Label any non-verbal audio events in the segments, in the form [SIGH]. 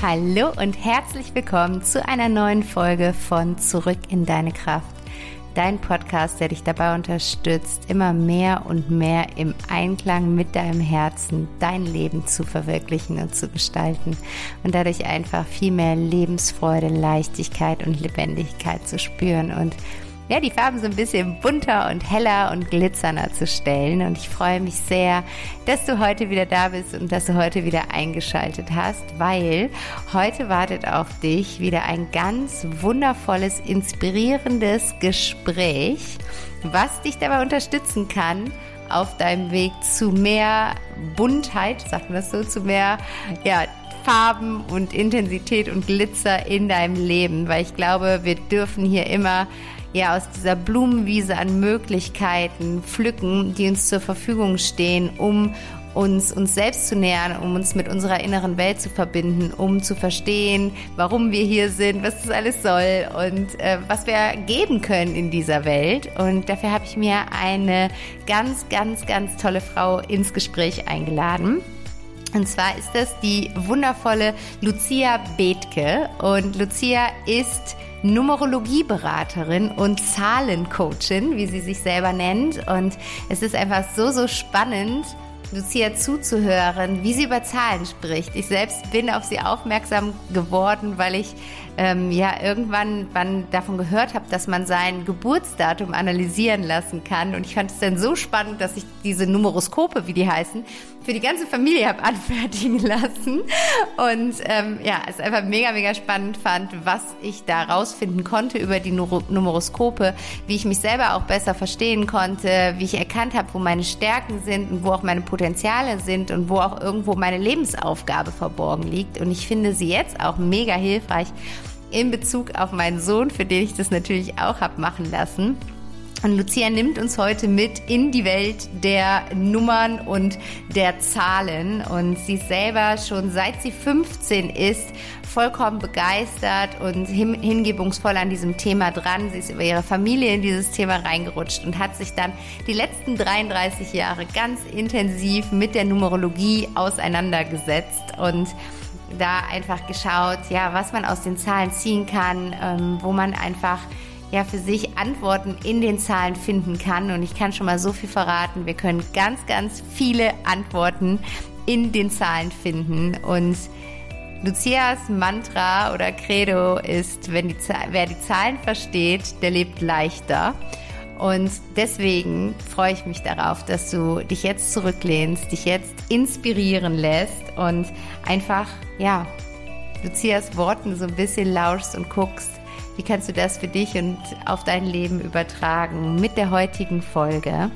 Hallo und herzlich willkommen zu einer neuen Folge von Zurück in deine Kraft. Dein Podcast, der dich dabei unterstützt, immer mehr und mehr im Einklang mit deinem Herzen dein Leben zu verwirklichen und zu gestalten und dadurch einfach viel mehr Lebensfreude, Leichtigkeit und Lebendigkeit zu spüren und ja, die Farben so ein bisschen bunter und heller und glitzernder zu stellen. Und ich freue mich sehr, dass du heute wieder da bist und dass du heute wieder eingeschaltet hast, weil heute wartet auf dich wieder ein ganz wundervolles, inspirierendes Gespräch, was dich dabei unterstützen kann, auf deinem Weg zu mehr Buntheit, sagt man das so, zu mehr, ja, Farben und Intensität und Glitzer in deinem Leben, weil ich glaube, wir dürfen hier immer ja aus dieser Blumenwiese an Möglichkeiten pflücken, die uns zur Verfügung stehen, um uns uns selbst zu nähern, um uns mit unserer inneren Welt zu verbinden, um zu verstehen, warum wir hier sind, was das alles soll und äh, was wir geben können in dieser Welt. Und dafür habe ich mir eine ganz, ganz, ganz tolle Frau ins Gespräch eingeladen. Und zwar ist das die wundervolle Lucia Bethke. Und Lucia ist Numerologieberaterin und Zahlencoachin, wie sie sich selber nennt. Und es ist einfach so, so spannend, Lucia zuzuhören, wie sie über Zahlen spricht. Ich selbst bin auf sie aufmerksam geworden, weil ich ähm, ja irgendwann wann davon gehört habe, dass man sein Geburtsdatum analysieren lassen kann. Und ich fand es dann so spannend, dass ich diese Numeroskope, wie die heißen, für die ganze Familie habe anfertigen [LAUGHS] lassen. Und ähm, ja, es einfach mega, mega spannend fand, was ich da rausfinden konnte über die Numeroskope, wie ich mich selber auch besser verstehen konnte, wie ich erkannt habe, wo meine Stärken sind und wo auch meine Potenziale sind und wo auch irgendwo meine Lebensaufgabe verborgen liegt. Und ich finde sie jetzt auch mega hilfreich in Bezug auf meinen Sohn, für den ich das natürlich auch habe machen lassen. Und Lucia nimmt uns heute mit in die Welt der Nummern und der Zahlen. Und sie ist selber schon seit sie 15 ist vollkommen begeistert und hingebungsvoll an diesem Thema dran. Sie ist über ihre Familie in dieses Thema reingerutscht und hat sich dann die letzten 33 Jahre ganz intensiv mit der Numerologie auseinandergesetzt und da einfach geschaut, ja, was man aus den Zahlen ziehen kann, ähm, wo man einfach ja für sich Antworten in den Zahlen finden kann. Und ich kann schon mal so viel verraten. Wir können ganz, ganz viele Antworten in den Zahlen finden. Und Lucias Mantra oder Credo ist, wenn die, wer die Zahlen versteht, der lebt leichter. Und deswegen freue ich mich darauf, dass du dich jetzt zurücklehnst, dich jetzt inspirieren lässt und einfach, ja, Lucias Worten so ein bisschen lauschst und guckst, wie kannst du das für dich und auf dein Leben übertragen mit der heutigen Folge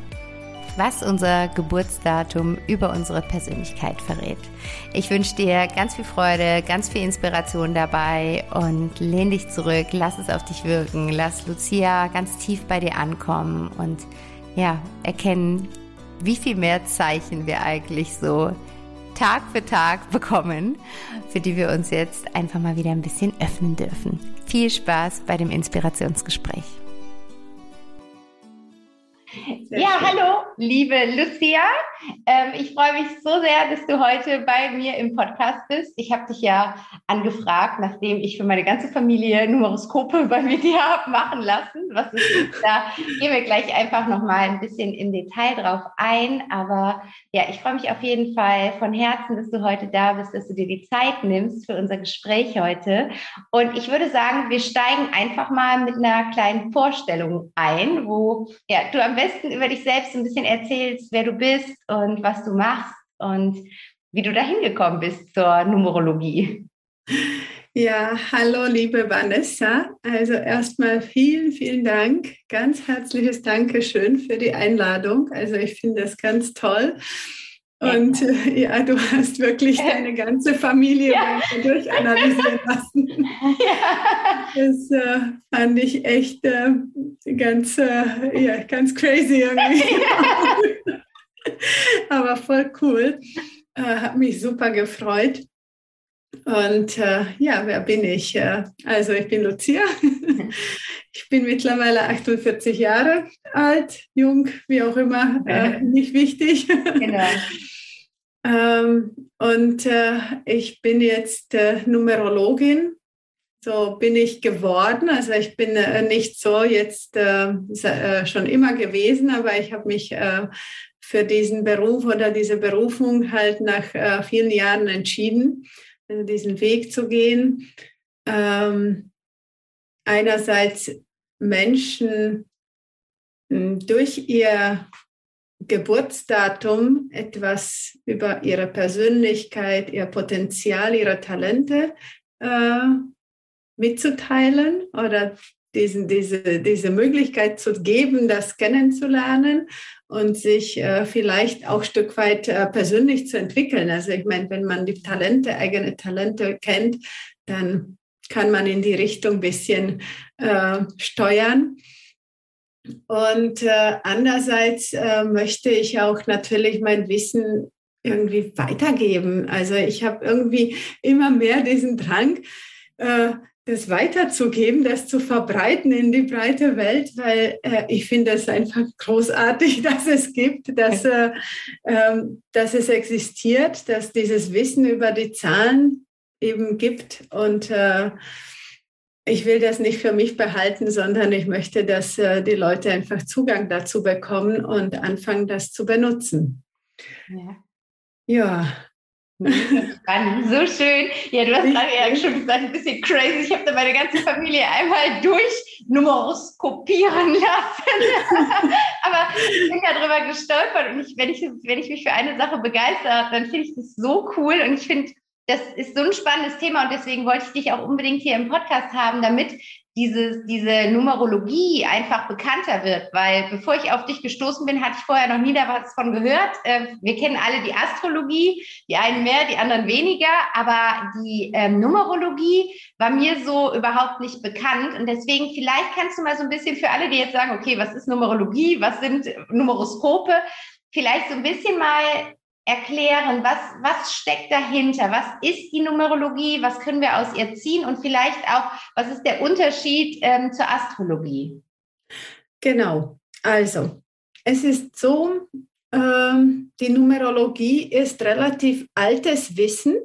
was unser Geburtsdatum über unsere Persönlichkeit verrät. Ich wünsche dir ganz viel Freude, ganz viel Inspiration dabei und lehn dich zurück, lass es auf dich wirken, lass Lucia ganz tief bei dir ankommen und ja, erkennen, wie viel mehr Zeichen wir eigentlich so Tag für Tag bekommen, für die wir uns jetzt einfach mal wieder ein bisschen öffnen dürfen. Viel Spaß bei dem Inspirationsgespräch. Ja, hallo, liebe Lucia. Ähm, ich freue mich so sehr, dass du heute bei mir im Podcast bist. Ich habe dich ja angefragt, nachdem ich für meine ganze Familie Numeroskope bei mir [LAUGHS] habe machen lassen. Was ist da? Gehen wir gleich einfach noch mal ein bisschen im Detail drauf ein. Aber ja, ich freue mich auf jeden Fall von Herzen, dass du heute da bist, dass du dir die Zeit nimmst für unser Gespräch heute. Und ich würde sagen, wir steigen einfach mal mit einer kleinen Vorstellung ein, wo ja, du am besten über dich selbst ein bisschen erzählst, wer du bist und was du machst und wie du dahin gekommen bist zur Numerologie. Ja, hallo liebe Vanessa. Also erstmal vielen, vielen Dank. Ganz herzliches Dankeschön für die Einladung. Also ich finde das ganz toll. Und äh, ja, du hast wirklich deine ganze Familie ja. durchanalysieren [LAUGHS] lassen. Ja. Das äh, fand ich echt äh, ganz, äh, ja, ganz crazy irgendwie. [LAUGHS] Ja. Aber voll cool. Äh, hat mich super gefreut. Und äh, ja, wer bin ich? Äh, also ich bin Lucia. [LAUGHS] ich bin mittlerweile 48 Jahre alt, jung, wie auch immer, äh, nicht wichtig. Genau. [LAUGHS] Ähm, und äh, ich bin jetzt äh, Numerologin. So bin ich geworden. Also ich bin äh, nicht so jetzt schon immer gewesen, aber ich habe mich für diesen Beruf oder diese Berufung halt nach vielen Jahren entschieden, also diesen Weg zu gehen. Ähm, einerseits Menschen hm, durch ihr Geburtsdatum etwas über ihre Persönlichkeit, ihr Potenzial, ihre Talente äh, mitzuteilen oder diesen, diese, diese Möglichkeit zu geben, das kennenzulernen und sich äh, vielleicht auch ein Stück weit äh, persönlich zu entwickeln. Also ich meine, wenn man die Talente, eigene Talente kennt, dann kann man in die Richtung ein bisschen äh, steuern. Und äh, andererseits äh, möchte ich auch natürlich mein Wissen irgendwie weitergeben. Also ich habe irgendwie immer mehr diesen Drang, äh, das weiterzugeben, das zu verbreiten in die breite Welt, weil äh, ich finde es einfach großartig, [LAUGHS] dass es gibt, dass, äh, ähm, dass es existiert, dass dieses Wissen über die Zahlen eben gibt und äh, ich will das nicht für mich behalten, sondern ich möchte, dass äh, die Leute einfach Zugang dazu bekommen und anfangen, das zu benutzen. Ja. Ja. [LAUGHS] So schön. Ja, du hast gerade ja schon gesagt, ein bisschen crazy. Ich habe da meine ganze Familie einmal durch Numeroskopieren [LAUGHS] lassen. Aber ich bin ja drüber gestolpert und ich, wenn, ich, wenn ich mich für eine Sache begeistere, dann finde ich das so cool und ich finde das ist so ein spannendes Thema und deswegen wollte ich dich auch unbedingt hier im Podcast haben, damit diese, diese Numerologie einfach bekannter wird. Weil bevor ich auf dich gestoßen bin, hatte ich vorher noch nie da was von gehört. Ähm, wir kennen alle die Astrologie, die einen mehr, die anderen weniger, aber die ähm, Numerologie war mir so überhaupt nicht bekannt. Und deswegen vielleicht kannst du mal so ein bisschen für alle, die jetzt sagen, okay, was ist Numerologie, was sind Numeroskope, vielleicht so ein bisschen mal erklären, was, was steckt dahinter? Was ist die Numerologie? Was können wir aus ihr ziehen? Und vielleicht auch, was ist der Unterschied ähm, zur Astrologie? Genau. Also, es ist so, ähm, die Numerologie ist relativ altes Wissen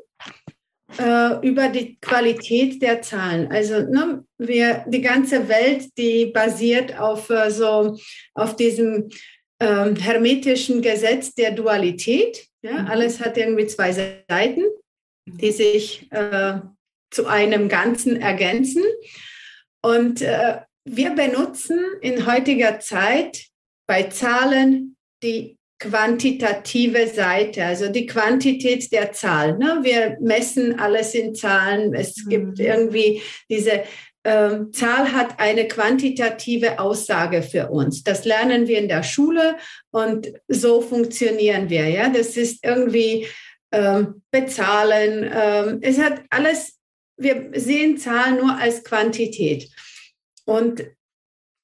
äh, über die Qualität der Zahlen. Also ne, wir, die ganze Welt, die basiert auf äh, so auf diesem ähm, hermetischen Gesetz der Dualität. Ja, mhm. Alles hat irgendwie zwei Seiten, die sich äh, zu einem Ganzen ergänzen. Und äh, wir benutzen in heutiger Zeit bei Zahlen die quantitative Seite, also die Quantität der Zahl. Ne? Wir messen alles in Zahlen. Es mhm. gibt irgendwie diese ähm, Zahl hat eine quantitative Aussage für uns. Das lernen wir in der Schule und so funktionieren wir. Ja, das ist irgendwie ähm, bezahlen. Ähm, es hat alles. Wir sehen Zahlen nur als Quantität und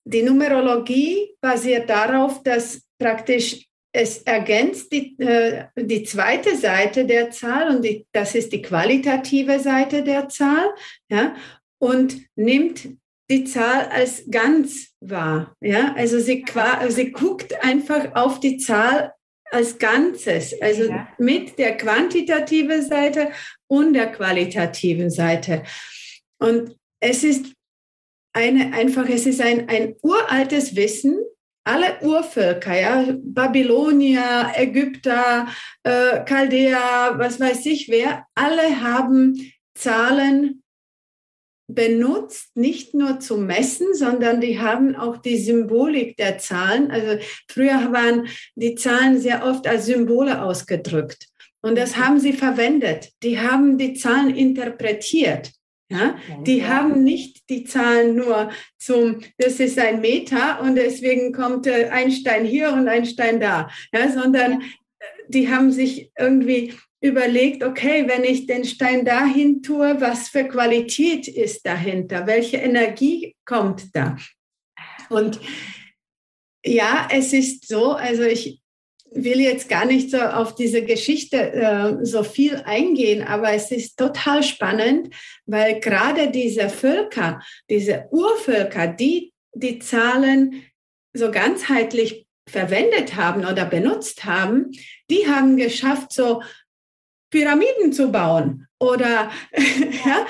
die Numerologie basiert darauf, dass praktisch es ergänzt die, äh, die zweite Seite der Zahl und die, das ist die qualitative Seite der Zahl. Ja? Und nimmt die Zahl als ganz wahr. Ja? Also sie, sie guckt einfach auf die Zahl als Ganzes, also ja. mit der quantitativen Seite und der qualitativen Seite. Und es ist eine, einfach, es ist ein, ein uraltes Wissen, alle Urvölker, ja, Babylonier, Ägypter, äh, Chaldea, was weiß ich wer, alle haben Zahlen benutzt, nicht nur zum Messen, sondern die haben auch die Symbolik der Zahlen. Also früher waren die Zahlen sehr oft als Symbole ausgedrückt. Und das haben sie verwendet. Die haben die Zahlen interpretiert. Ja, die haben nicht die Zahlen nur zum, das ist ein Meter und deswegen kommt äh, ein Stein hier und ein Stein da, ja, sondern die haben sich irgendwie überlegt, okay, wenn ich den Stein dahin tue, was für Qualität ist dahinter? Welche Energie kommt da? Und ja, es ist so, also ich will jetzt gar nicht so auf diese Geschichte äh, so viel eingehen, aber es ist total spannend, weil gerade diese Völker, diese Urvölker, die die Zahlen so ganzheitlich verwendet haben oder benutzt haben, die haben geschafft, so Pyramiden zu bauen oder, [LAUGHS] ja,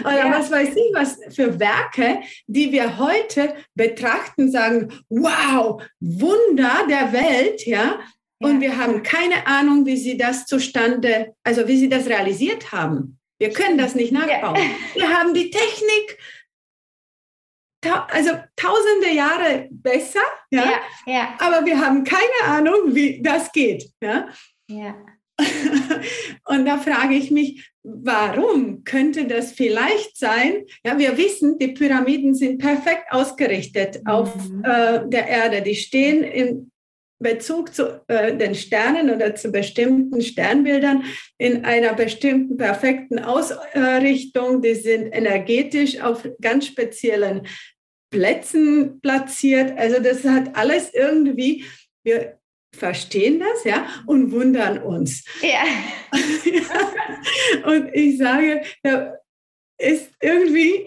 oder ja. was weiß ich, was für Werke, die wir heute betrachten, sagen, wow, Wunder der Welt, ja, und wir haben keine Ahnung, wie sie das zustande, also wie sie das realisiert haben. Wir können das nicht nachbauen. Wir haben die Technik, also tausende Jahre besser, ja, ja, ja, aber wir haben keine Ahnung, wie das geht. Ja. ja. [LAUGHS] Und da frage ich mich, warum könnte das vielleicht sein? Ja, wir wissen, die Pyramiden sind perfekt ausgerichtet mhm. auf äh, der Erde. Die stehen in Bezug zu äh, den Sternen oder zu bestimmten Sternbildern in einer bestimmten perfekten Ausrichtung. Die sind energetisch auf ganz speziellen Plätzen platziert. Also das hat alles irgendwie, wir verstehen das, ja, und wundern uns. Ja. [LAUGHS] und ich sage, da ist irgendwie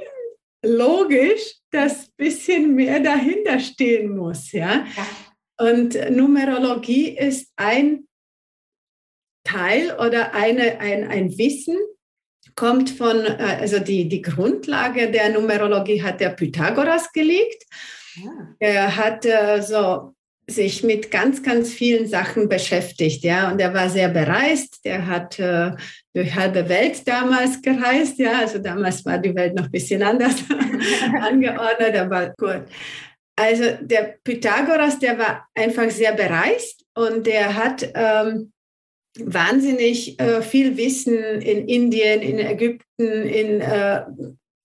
logisch, dass ein bisschen mehr dahinter stehen muss, ja. ja. Und Numerologie ist ein Teil oder eine, ein, ein Wissen, kommt von, äh, also die, die Grundlage der Numerologie hat der Pythagoras gelegt. Ja. Er hat äh, so sich mit ganz, ganz vielen Sachen beschäftigt, ja, und er war sehr bereist. Der hat äh, durch halbe Welt damals gereist, ja, also damals war die Welt noch ein bisschen anders [LAUGHS] angeordnet, aber gut. Also der Pythagoras, der war einfach sehr bereist und der hat ähm, wahnsinnig äh, viel Wissen in Indien, in Ägypten, in, äh,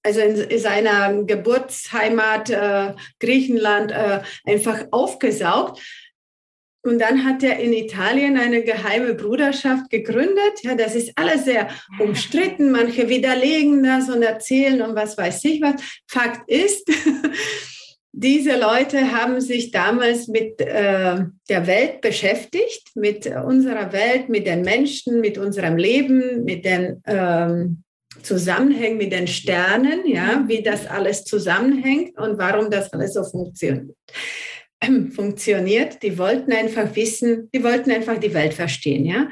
also in, seiner Geburtsheimat äh, Griechenland äh, einfach aufgesaugt. Und dann hat er in Italien eine geheime Bruderschaft gegründet. Ja, das ist alles sehr umstritten. Manche widerlegen das und erzählen und was weiß ich was. Fakt ist, [LAUGHS] diese Leute haben sich damals mit äh, der Welt beschäftigt, mit unserer Welt, mit den Menschen, mit unserem Leben, mit den ähm, Zusammenhängen, mit den Sternen, ja, wie das alles zusammenhängt und warum das alles so funktioniert. funktioniert. Die wollten einfach wissen, die wollten einfach die Welt verstehen, ja,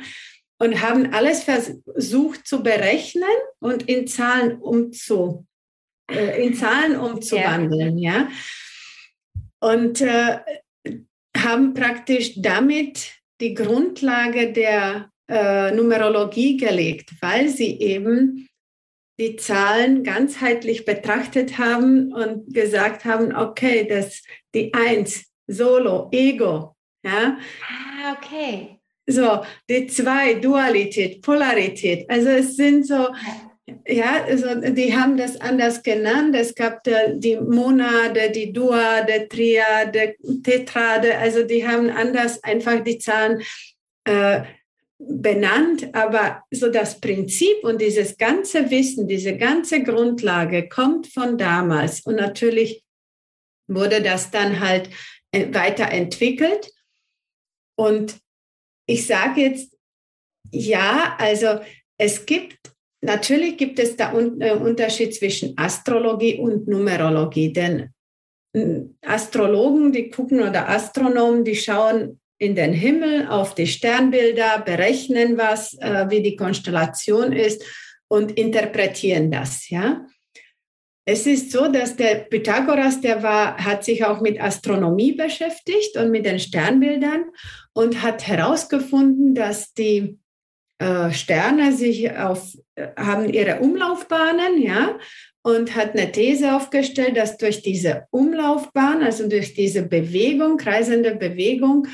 und haben alles versucht zu berechnen und in Zahlen umzu, äh, in Zahlen umzuwandeln, ja. ja und äh, haben praktisch damit die Grundlage der äh, Numerologie gelegt, weil sie eben die Zahlen ganzheitlich betrachtet haben und gesagt haben, okay, das die Eins, Solo, Ego, ja. Ah, okay. So, die zwei, Dualität, Polarität. Also es sind so ja, also die haben das anders genannt. Es gab die Monade, die Duade, Triade, Tetrade. Also die haben anders einfach die Zahlen äh, benannt. Aber so das Prinzip und dieses ganze Wissen, diese ganze Grundlage kommt von damals. Und natürlich wurde das dann halt äh, weiterentwickelt. Und ich sage jetzt, ja, also es gibt Natürlich gibt es da einen äh, Unterschied zwischen Astrologie und Numerologie, denn hm, Astrologen, die gucken oder Astronomen, die schauen in den Himmel auf die Sternbilder, berechnen was, äh, wie die Konstellation ist und interpretieren das, ja. Es ist so, dass der Pythagoras, der war, hat sich auch mit Astronomie beschäftigt und mit den Sternbildern und hat herausgefunden, dass die äh, Sterne sich auf, haben ihre Umlaufbahnen, ja, und hat eine These aufgestellt, dass durch diese Umlaufbahn, also durch diese Bewegung, kreisende Bewegung,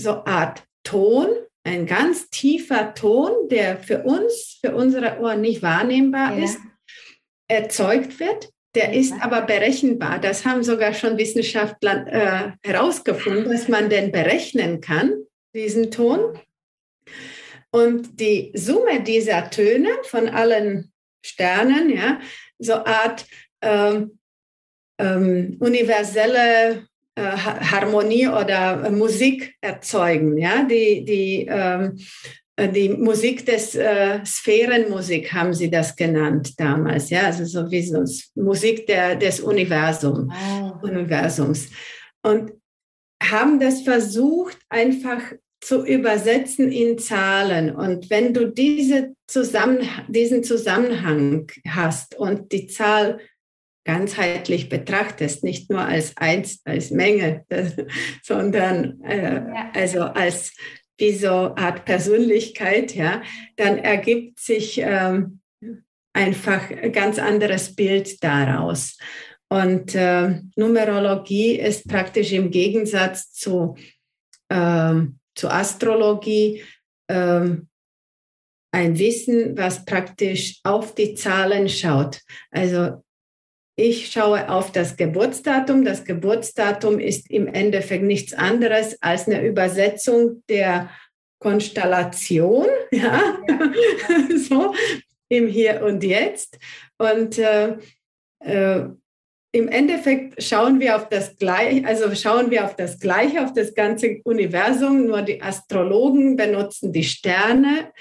so Art Ton, ein ganz tiefer Ton, der für uns, für unsere Ohren nicht wahrnehmbar ja. ist, erzeugt wird. Der ist aber berechenbar. Das haben sogar schon Wissenschaftler äh, herausgefunden, dass man den berechnen kann, diesen Ton. Und die Summe dieser Töne von allen Sternen, ja, so Art ähm, ähm, universelle Harmonie oder Musik erzeugen, ja, die, die, ähm, die Musik des äh, Sphärenmusik haben sie das genannt damals, ja, also so wie so Musik der, des Universum, wow. Universums. Und haben das versucht, einfach zu übersetzen in Zahlen. Und wenn du diese Zusammen diesen Zusammenhang hast und die Zahl ganzheitlich betrachtest, nicht nur als eins, als Menge, [LAUGHS] sondern äh, ja. also als wie so Art Persönlichkeit, ja, dann ergibt sich ähm, einfach ein ganz anderes Bild daraus. Und äh, Numerologie ist praktisch im Gegensatz zu, äh, zu Astrologie äh, ein Wissen, was praktisch auf die Zahlen schaut. Also ich schaue auf das Geburtsdatum. Das Geburtsdatum ist im Endeffekt nichts anderes als eine Übersetzung der Konstellation, [LAUGHS] ja, ja. so im Hier und Jetzt. Und äh, äh, im Endeffekt schauen wir auf das Gleiche, also schauen wir auf das Gleiche, auf das ganze Universum. Nur die Astrologen benutzen die Sterne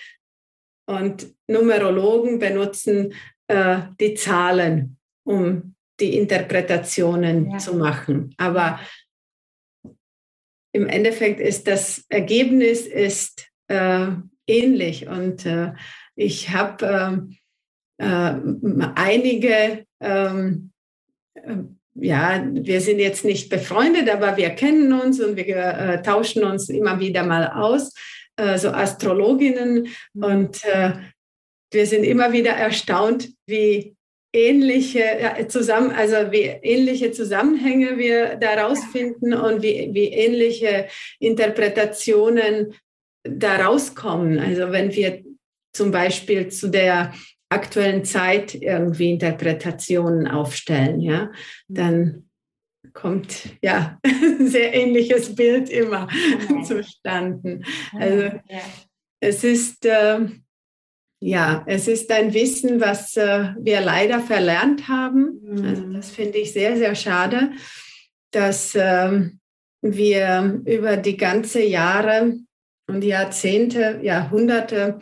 und Numerologen benutzen äh, die Zahlen um die Interpretationen ja. zu machen. Aber im Endeffekt ist das Ergebnis ist äh, ähnlich und äh, ich habe äh, äh, einige, ähm, äh, ja, wir sind jetzt nicht befreundet, aber wir kennen uns und wir äh, tauschen uns immer wieder mal aus, so Astrologinnen mhm. und wir sind immer wieder erstaunt, wie ähnliche zusammen, also wie ähnliche Zusammenhänge wir daraus finden und wie, wie ähnliche Interpretationen daraus kommen. Also wenn wir zum Beispiel zu der aktuellen Zeit irgendwie Interpretationen aufstellen, ja, dann kommt ja [LAUGHS] ein sehr ähnliches Bild immer [LAUGHS] okay. zustande. Also es ist äh, ja, es ist ein Wissen, was äh, wir leider verlernt haben. Mhm. Also das finde ich sehr, sehr schade, dass äh, wir über die ganze Jahre und Jahrzehnte, Jahrhunderte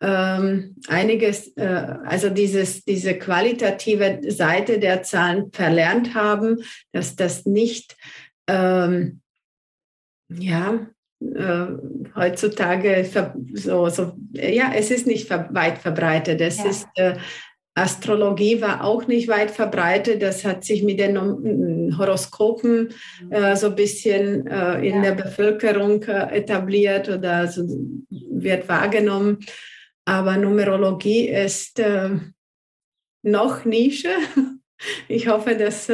ähm, einiges, äh, also dieses, diese qualitative Seite der Zahlen verlernt haben, dass das nicht ähm, ja, äh, heutzutage so, so, ja, es ist nicht weit verbreitet. Es ja. ist, äh, Astrologie war auch nicht weit verbreitet. Das hat sich mit den Horoskopen mhm. äh, so ein bisschen äh, in ja. der Bevölkerung äh, etabliert oder so wird wahrgenommen. Aber Numerologie ist äh, noch Nische. [LAUGHS] Ich hoffe, dass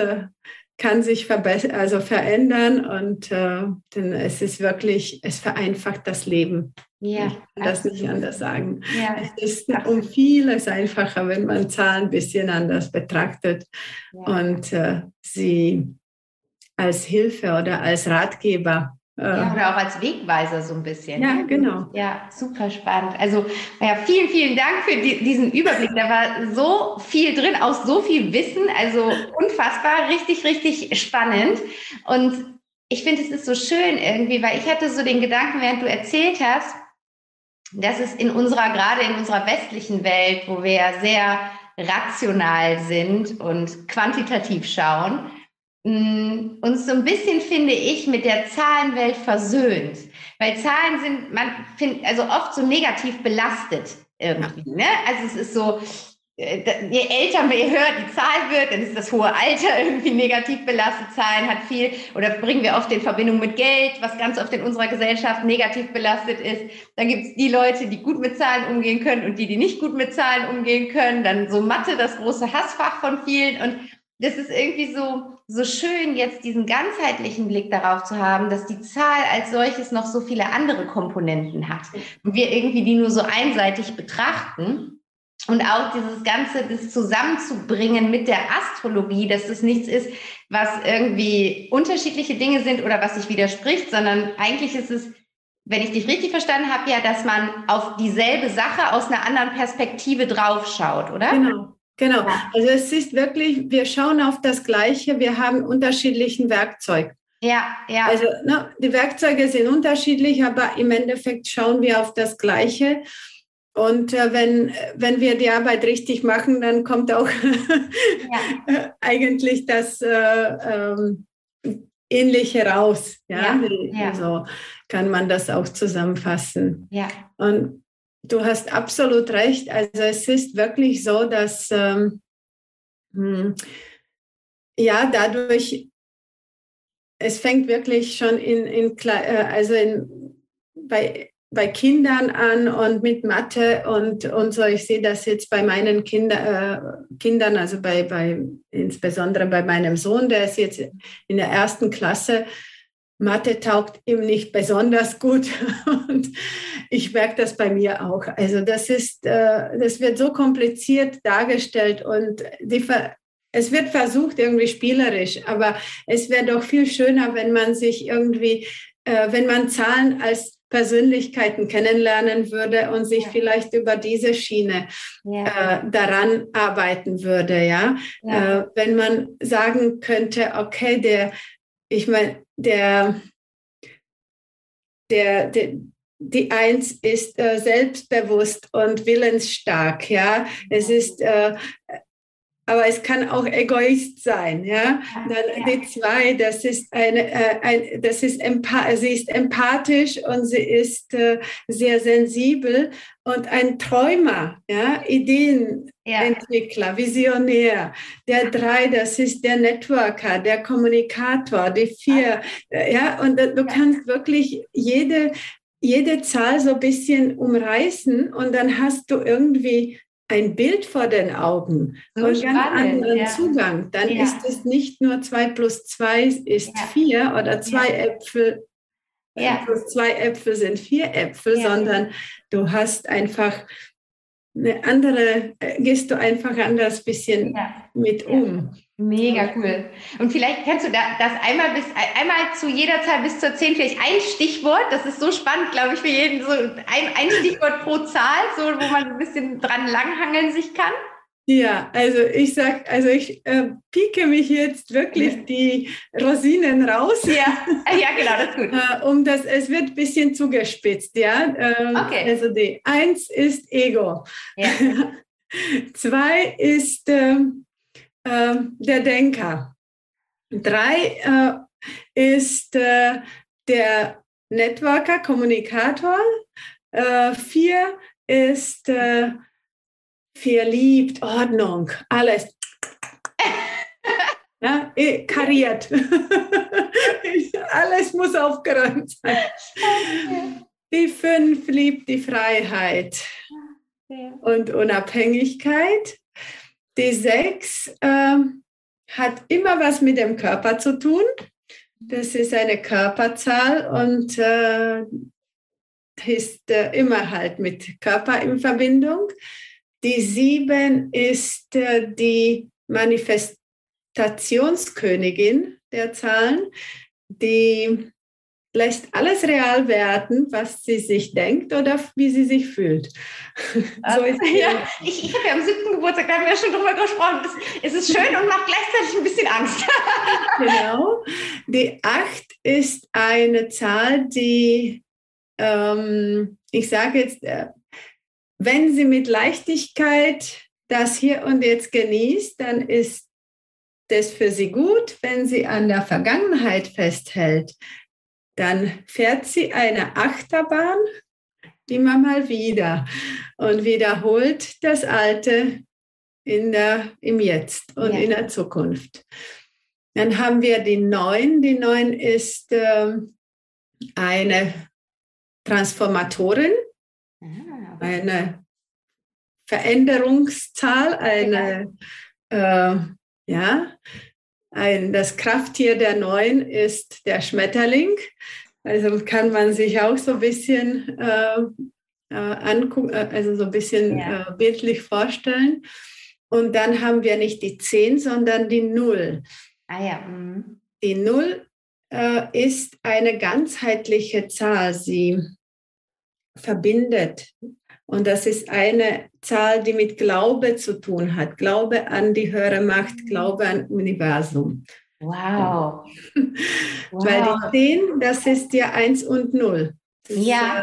kann sich verbessern, also verändern und äh, denn es ist wirklich, es vereinfacht das Leben. Ja, ich kann das nicht anders sagen. Ja, es ist absolut. um vieles einfacher, wenn man Zahlen ein bisschen anders betrachtet ja. und äh, sie als Hilfe oder als Ratgeber ja, oder auch als Wegweiser so ein bisschen. Ja, genau. Ja, super spannend. Also ja, vielen, vielen Dank für die, diesen Überblick. Da war so viel drin, auch so viel Wissen. Also unfassbar, richtig, richtig spannend. Und ich finde, es ist so schön irgendwie, weil ich hatte so den Gedanken, während du erzählt hast, dass es in unserer, gerade in unserer westlichen Welt, wo wir ja sehr rational sind und quantitativ schauen, uns so ein bisschen, finde ich, mit der Zahlenwelt versöhnt. Weil Zahlen sind, man findet, also oft so negativ belastet irgendwie. Ne? Also es ist so, äh, je älter man je höher die Zahl wird, dann ist das hohe Alter [LAUGHS] irgendwie negativ belastet. Zahlen hat viel, oder bringen wir oft in Verbindung mit Geld, was ganz oft in unserer Gesellschaft negativ belastet ist. Dann gibt es die Leute, die gut mit Zahlen umgehen können und die, die nicht gut mit Zahlen umgehen können. Dann so Mathe, das große Hassfach von vielen. Und das ist irgendwie so, so schön, jetzt diesen ganzheitlichen Blick darauf zu haben, dass die Zahl als solches noch so viele andere Komponenten hat. Und wir irgendwie die nur so einseitig betrachten. Und auch dieses Ganze, das zusammenzubringen mit der Astrologie, dass das nichts ist, was irgendwie unterschiedliche Dinge sind oder was sich widerspricht, sondern eigentlich ist es, wenn ich dich richtig verstanden habe, ja, dass man auf dieselbe Sache aus einer anderen Perspektive draufschaut, oder? Genau. Genau, also es ist wirklich, wir schauen auf das Gleiche, wir haben unterschiedlichen Werkzeug. Ja, ja. Also ne, die Werkzeuge sind unterschiedlich, aber im Endeffekt schauen wir auf das Gleiche. Und äh, wenn, wenn wir die Arbeit richtig machen, dann kommt auch ja. [LAUGHS] eigentlich das, äh, ähm, ähnlich heraus. Ja? ja, so kann man das auch zusammenfassen. Ja. Und du hast absolut recht. Also es ist wirklich so, dass ähm, hm, ja dadurch es fängt wirklich schon in, in äh, also in, bei bei Kindern an und mit Mathe und, und so. Ich sehe das jetzt bei meinen Kinder, äh, Kindern, also bei, bei, insbesondere bei meinem Sohn, der ist jetzt in der ersten Klasse. Mathe taugt ihm nicht besonders gut [LAUGHS] und ich merke das bei mir auch. Also das ist, äh, das wird so kompliziert dargestellt und die, es wird versucht irgendwie spielerisch, aber es wäre doch viel schöner, wenn man sich irgendwie, äh, wenn man Zahlen als Persönlichkeiten kennenlernen würde und sich ja. vielleicht über diese Schiene ja. äh, daran arbeiten würde, ja. ja. Äh, wenn man sagen könnte, okay, der, ich meine, der, der, der die Eins ist äh, selbstbewusst und willensstark, ja. Es ist äh, aber es kann auch Egoist sein. Ja? Dann die zwei, das ist eine, äh, ein, das ist sie ist empathisch und sie ist äh, sehr sensibel und ein Träumer, ja? Ideenentwickler, ja. Visionär. Der drei, das ist der Networker, der Kommunikator, die vier, ja, und du kannst wirklich jede jede Zahl so ein bisschen umreißen und dann hast du irgendwie ein Bild vor den Augen so und ganz anderen ja. Zugang, dann ja. ist es nicht nur 2 plus 2 ist 4 ja. oder zwei Äpfel plus zwei Äpfel sind vier Äpfel, sondern du hast einfach eine andere, äh, gehst du einfach anders bisschen mit um. Mega cool. Und vielleicht kannst du da, das einmal bis einmal zu jeder Zahl bis zur 10 vielleicht ein Stichwort. Das ist so spannend, glaube ich, für jeden so ein, ein Stichwort pro Zahl, so wo man ein bisschen dran langhangeln sich kann. Ja, also ich sag, also ich äh, pieke mich jetzt wirklich die Rosinen raus. Ja, ja genau, das ist gut. äh, um das, es wird ein bisschen zugespitzt, ja. Ähm, okay. Also die eins ist Ego. Ja. [LAUGHS] Zwei ist ähm, äh, der Denker. Drei äh, ist äh, der Networker, Kommunikator. Äh, vier ist äh, verliebt, Ordnung, alles. [LAUGHS] ja, eh, kariert. [LAUGHS] alles muss aufgeräumt sein. Die fünf liebt die Freiheit und Unabhängigkeit. Die 6 äh, hat immer was mit dem Körper zu tun. Das ist eine Körperzahl und äh, ist äh, immer halt mit Körper in Verbindung. Die 7 ist äh, die Manifestationskönigin der Zahlen, die lässt alles real werden, was sie sich denkt oder wie sie sich fühlt. [LAUGHS] so ist [LAUGHS] ja, ich, ich habe ja am siebten Geburtstag, da haben wir ja schon drüber gesprochen, das, es ist schön und macht gleichzeitig ein bisschen Angst. [LAUGHS] genau. Die acht ist eine Zahl, die, ähm, ich sage jetzt, äh, wenn sie mit Leichtigkeit das hier und jetzt genießt, dann ist das für sie gut, wenn sie an der Vergangenheit festhält, dann fährt sie eine Achterbahn immer mal wieder und wiederholt das Alte in der, im Jetzt und ja. in der Zukunft. Dann haben wir die Neun. Die Neun ist äh, eine Transformatorin, eine Veränderungszahl, eine, äh, ja, ein, das Krafttier der Neun ist der Schmetterling. Also kann man sich auch so ein bisschen äh, äh, angucken, äh, also so ein bisschen ja. äh, bildlich vorstellen. Und dann haben wir nicht die Zehn, sondern die Null. Ah ja. Mhm. Die Null äh, ist eine ganzheitliche Zahl. Sie verbindet und das ist eine Zahl, die mit Glaube zu tun hat. Glaube an die höhere Macht, Glaube an Universum. Wow. wow. [LAUGHS] Weil die 10, das ist ja 1 und 0. ja,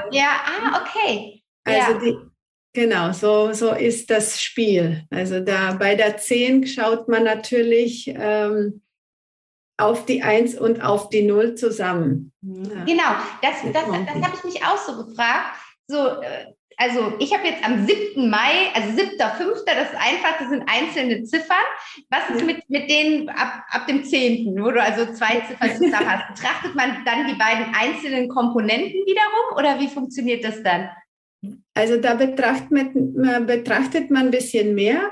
ist, äh, ja, ah, okay. Also ja. die, genau, so, so ist das Spiel. Also da bei der 10 schaut man natürlich, ähm, auf die 1 und auf die 0 zusammen. Ja. Genau, das, das, das, das habe ich mich auch so gefragt. So, äh, also ich habe jetzt am 7. Mai, also 7.5., das ist einfach, das sind einzelne Ziffern. Was ist mit, mit denen ab, ab dem 10., wo du also zwei Ziffern zusammen hast? Betrachtet man dann die beiden einzelnen Komponenten wiederum oder wie funktioniert das dann? Also da betrachtet man, betrachtet man ein bisschen mehr.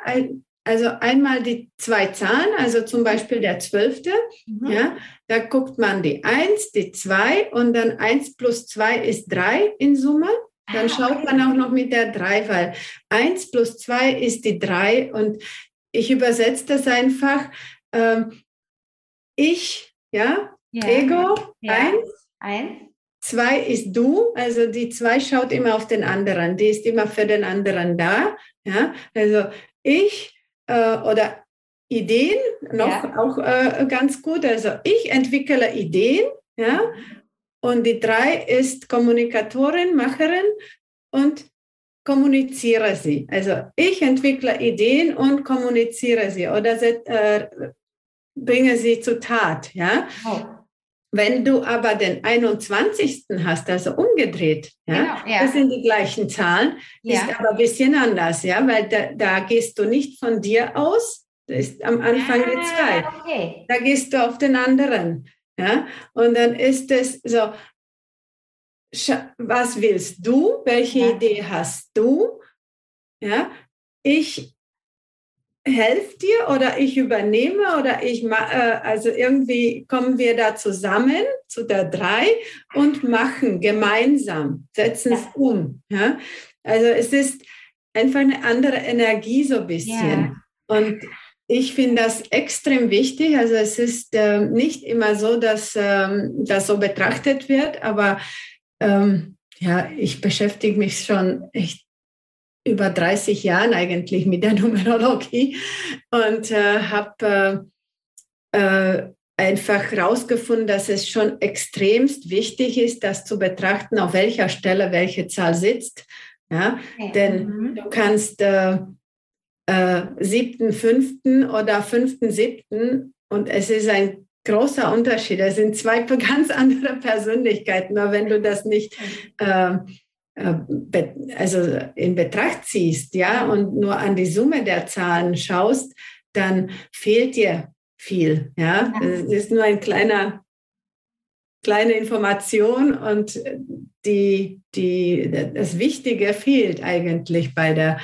Also einmal die zwei Zahlen, also zum Beispiel der zwölfte, mhm. ja, da guckt man die 1, die 2 und dann 1 plus 2 ist 3 in Summe. Dann ah, schaut man auch noch mit der 3, weil 1 plus 2 ist die 3 und ich übersetze das einfach. Ähm, ich, ja, ja. Ego, 1. Ja. 2 ist du, also die 2 schaut immer auf den anderen, die ist immer für den anderen da. Ja? Also ich äh, oder Ideen, noch ja. auch äh, ganz gut. Also ich entwickle Ideen, ja, und die drei ist Kommunikatorin, Macherin und kommuniziere sie. Also ich entwickle Ideen und kommuniziere sie oder äh, bringe sie zu Tat. Ja? Oh. Wenn du aber den 21. hast, also umgedreht, ja, genau, ja. das sind die gleichen Zahlen, ja. ist aber ein bisschen anders, ja, weil da, da gehst du nicht von dir aus, das ist am Anfang ah, die Zeit. Okay. Da gehst du auf den anderen. Ja? Und dann ist es so, was willst du? Welche ja. Idee hast du? Ja? Ich helfe dir oder ich übernehme oder ich äh, also irgendwie kommen wir da zusammen zu der drei und machen gemeinsam, setzen es um. Ja? Also es ist einfach eine andere Energie so ein bisschen. Ja. Und ich finde das extrem wichtig. Also es ist äh, nicht immer so, dass ähm, das so betrachtet wird, aber ähm, ja, ich beschäftige mich schon echt über 30 Jahren eigentlich mit der [LAUGHS] Numerologie und äh, habe äh, äh, einfach herausgefunden, dass es schon extremst wichtig ist, das zu betrachten, auf welcher Stelle welche Zahl sitzt. Ja? Okay. Denn mhm. du kannst äh, äh, siebten, fünften oder fünften, siebten. Und es ist ein großer Unterschied. Es sind zwei [LAUGHS] ganz andere Persönlichkeiten. Aber wenn du das nicht äh, äh also in Betracht ziehst, ja, und nur an die Summe der Zahlen schaust, dann fehlt dir viel, ja. Es ist nur ein kleiner kleine Information und die, die, das Wichtige fehlt eigentlich bei der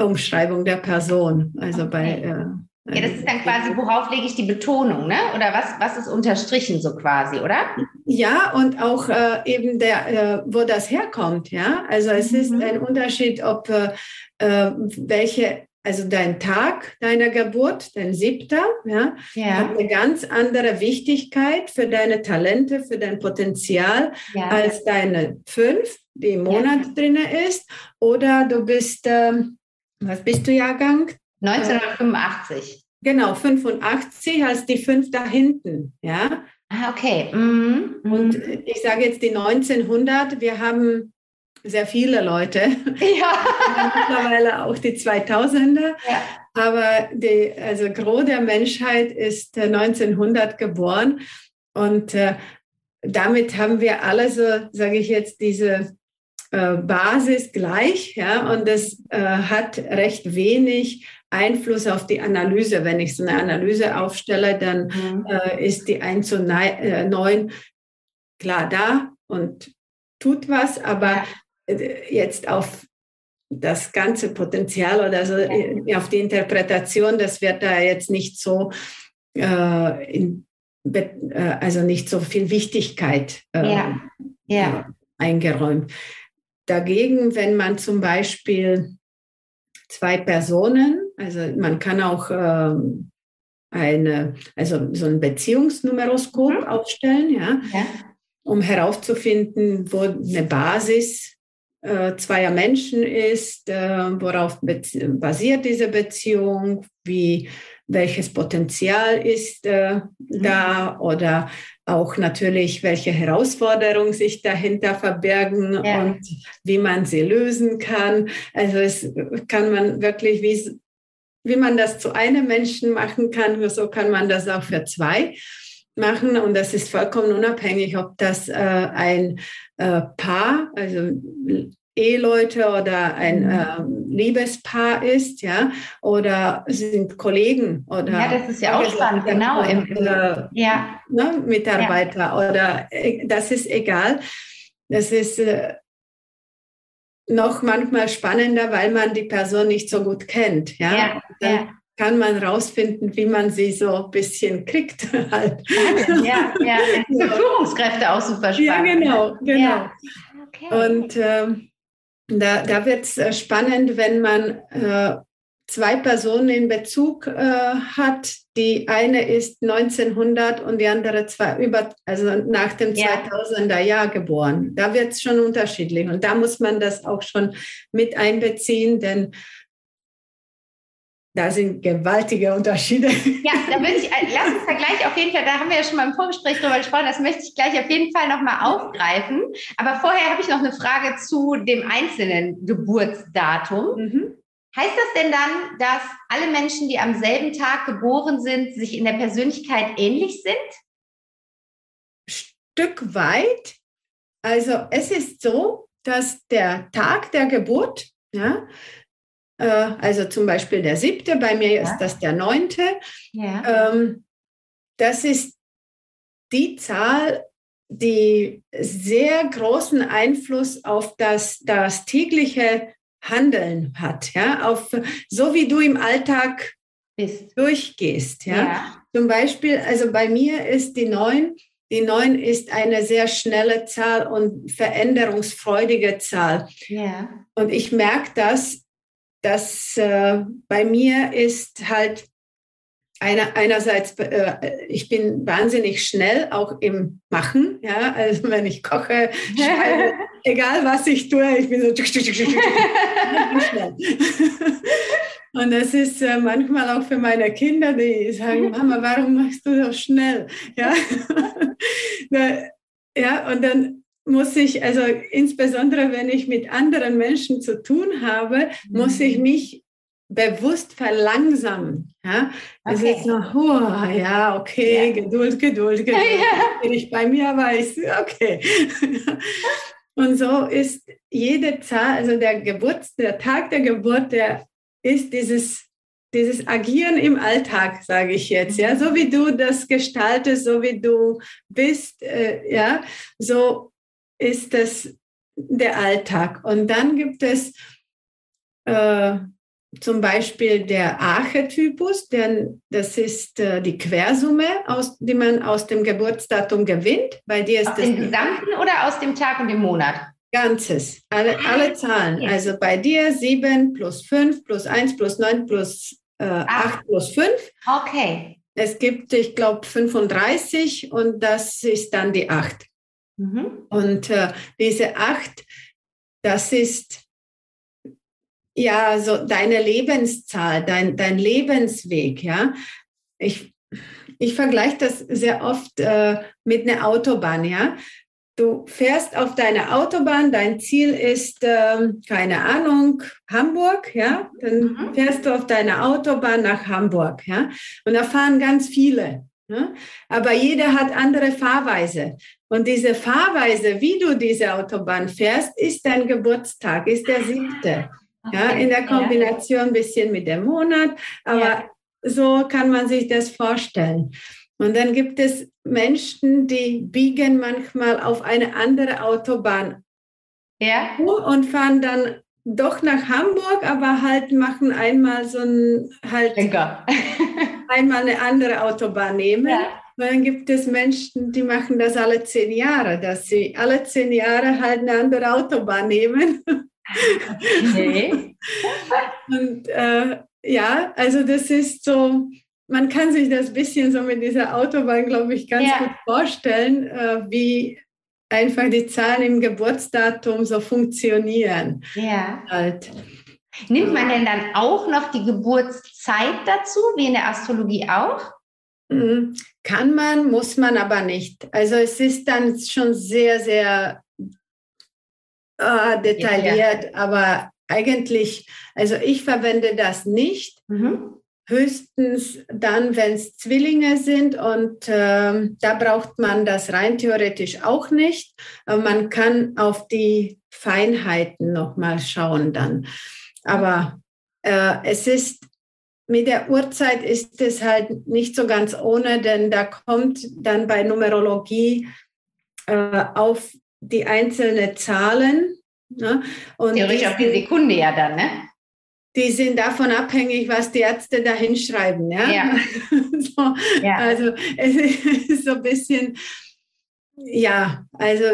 Umschreibung der Person. Also okay. bei äh, ja, das ist dann quasi, worauf lege ich die Betonung, ne? Oder was, was ist unterstrichen so quasi, oder? Ja, und auch äh, eben der, äh, wo das herkommt, ja. Also es mhm. ist ein Unterschied, ob äh, äh welche also dein Tag deiner Geburt, dein siebter, ja, ja, hat eine ganz andere Wichtigkeit für deine Talente, für dein Potenzial ja. als deine fünf, die im Monat ja. drin ist. Oder du bist, ähm, was bist du Jahrgang? 1985. Genau, 85 als die fünf da hinten, ja. Ah, okay. Mhm. Und ich sage jetzt die 1900, wir haben sehr viele Leute. [LAUGHS] Ja. Mittlerweile auch die 2000er. Ja. Aber die, also Gros der Menschheit ist 1900 äh, geboren. Und äh, damit haben wir alle so, sage ich jetzt, diese äh, Basis gleich. Ja, und das äh, hat recht wenig Einfluss auf die Analyse. Wenn ich so eine Analyse aufstelle, dann mhm. äh, ist die 1 zu 9 äh, klar da und tut was, aber jetzt auf das ganze Potenzial oder so, ja. auf die Interpretation, das wird da jetzt nicht so, äh, in, äh, also nicht so viel Wichtigkeit äh, ja. Ja. Äh, eingeräumt. Dagegen, wenn man zum Beispiel zwei Personen, also man kann auch ähm, eine, also so ein Beziehungsnumeroskop mhm. aufstellen, ja, ja, um herauszufinden, wo eine Basis äh, zweier Menschen ist, äh, worauf basiert diese Beziehung, wie, welches Potenzial ist äh, mhm. da oder auch natürlich, welche Herausforderungen sich dahinter verbergen ja. und wie man sie lösen kann. Also es kann man wirklich, wie, wie man das zu einem Menschen machen kann, so kann man das auch für zwei. Machen und das ist vollkommen unabhängig, ob das äh, ein äh, Paar, also Eheleute oder ein äh, Liebespaar ist, ja, oder sind Kollegen oder ja, das ist ja auch spannend, genau, im, oder, ja. Ne, Mitarbeiter ja. oder äh, das ist egal. Das ist äh, noch manchmal spannender, weil man die Person nicht so gut kennt, ja, ja kann man rausfinden, wie man sie so ein bisschen kriegt. [LAUGHS] Halt. Ja, ja, [LAUGHS] für Führungskräfte auch super spannend. Ja, genau, genau. Ja. Okay. Und ähm, da, da wird es äh, spannend, wenn man äh, zwei Personen in Bezug äh, hat. Die eine ist 1900 und die andere zwei über, also nach dem ja. 2000er Jahr geboren. Da wird es schon unterschiedlich und da muss man das auch schon mit einbeziehen, denn da sind gewaltige Unterschiede. Ja, da würde ich, äh, lass uns da gleich auf jeden Fall, da haben wir ja schon mal im Vorgespräch drüber gesprochen, das möchte ich gleich auf jeden Fall nochmal aufgreifen. Aber vorher habe ich noch eine Frage zu dem einzelnen Geburtsdatum. Mhm. Heißt das denn dann, dass alle Menschen, die am selben Tag geboren sind, sich in der Persönlichkeit ähnlich sind? Stück weit. Also es ist so, dass der Tag der Geburt, ja, also zum Beispiel der siebte, bei mir ja. ist das der neunte. Ja. Ähm, das ist die Zahl, die sehr großen Einfluss auf das, das tägliche Handeln hat, ja, auf so wie du im Alltag Bist. durchgehst, ja? ja. Zum Beispiel, also bei mir ist die neun, die neun ist eine sehr schnelle Zahl und veränderungsfreudige Zahl. Ja. Und ich merke das das äh, bei mir ist halt einer, einerseits, äh, ich bin wahnsinnig schnell auch im Machen, ja, also wenn ich koche, [LAUGHS] schreibe, egal was ich tue, ich bin so schnell. [LAUGHS] Und das ist äh, manchmal auch für meine Kinder, die sagen, [LAUGHS] Mama, warum machst du so schnell? Ja, ja und dann muss ich, also insbesondere wenn ich mit anderen Menschen zu tun habe, mhm. muss ich mich bewusst verlangsamen. Ja? Also okay. so, oh, ja, okay, ja. Geduld, Geduld, [LAUGHS] Geduld. Ja. Wenn ich bei mir weiß, okay. [LAUGHS] Und so ist jede Zahl, also der Geburts, der Tag der Geburt, der ist dieses dieses Agieren im Alltag, sage ich jetzt, ja, so wie du das gestaltest, so wie du bist, äh, ja, so ist das der Alltag. Und dann gibt es äh, zum Beispiel der Archetypus, denn das ist äh, die Quersumme, aus, die man aus dem Geburtsdatum gewinnt. Bei dir ist aus das dem gesamten oder aus dem Tag und dem Monat? Ganzes, alle, alle Zahlen. Ja. Also bei dir 7 plus 5 plus 1 plus 9 plus äh, 8 plus 5. Okay. Es gibt, ich glaube, 35 und das ist dann die 8. Mhm. Und äh, diese acht, das ist ja so deine Lebenszahl, dein, dein Lebensweg, ja. Ich, ich vergleiche das sehr oft äh, mit einer Autobahn, ja. Du fährst auf deiner Autobahn, dein Ziel ist, äh, keine Ahnung, Hamburg, ja. Dann mhm. fährst du auf deiner Autobahn nach Hamburg, ja. Und da fahren ganz viele. Ne? Aber jeder hat andere Fahrweise. Und diese Fahrweise, wie du diese Autobahn fährst, ist dein Geburtstag, ist der siebte. Ja, in der Kombination ein bisschen mit dem Monat, aber ja. so kann man sich das vorstellen. Und dann gibt es Menschen, die biegen manchmal auf eine andere Autobahn ja. und fahren dann doch nach Hamburg, aber halt machen einmal so ein halt einmal eine andere Autobahn nehmen. Ja. Dann gibt es Menschen, die machen das alle zehn Jahre, dass sie alle zehn Jahre halt eine andere Autobahn nehmen. Okay. [LAUGHS] Und äh, ja, also das ist so, man kann sich das bisschen so mit dieser Autobahn, glaube ich, ganz ja. gut vorstellen, äh, wie einfach die Zahlen im Geburtsdatum so funktionieren. Ja. Halt. Nimmt man denn dann auch noch die Geburtszeit dazu, wie in der Astrologie auch? Mhm. Kann man, muss man aber nicht. Also es ist dann schon sehr, sehr äh, detailliert, ja, ja. aber eigentlich, also ich verwende das nicht. Mhm. höchstens dann, wenn es Zwillinge sind und äh, da braucht man das rein theoretisch auch nicht. Aber man kann auf die Feinheiten nochmal schauen dann. Aber äh, es ist mit der Uhrzeit ist es halt nicht so ganz ohne, denn da kommt dann bei Numerologie äh, auf die einzelnen Zahlen. Ne? Und Theoretisch auf die Sekunde ja dann, ne? Die sind davon abhängig, was die Ärzte da hinschreiben. Ja? ja. [LAUGHS] so, ja. Also es ist so ein bisschen, ja, also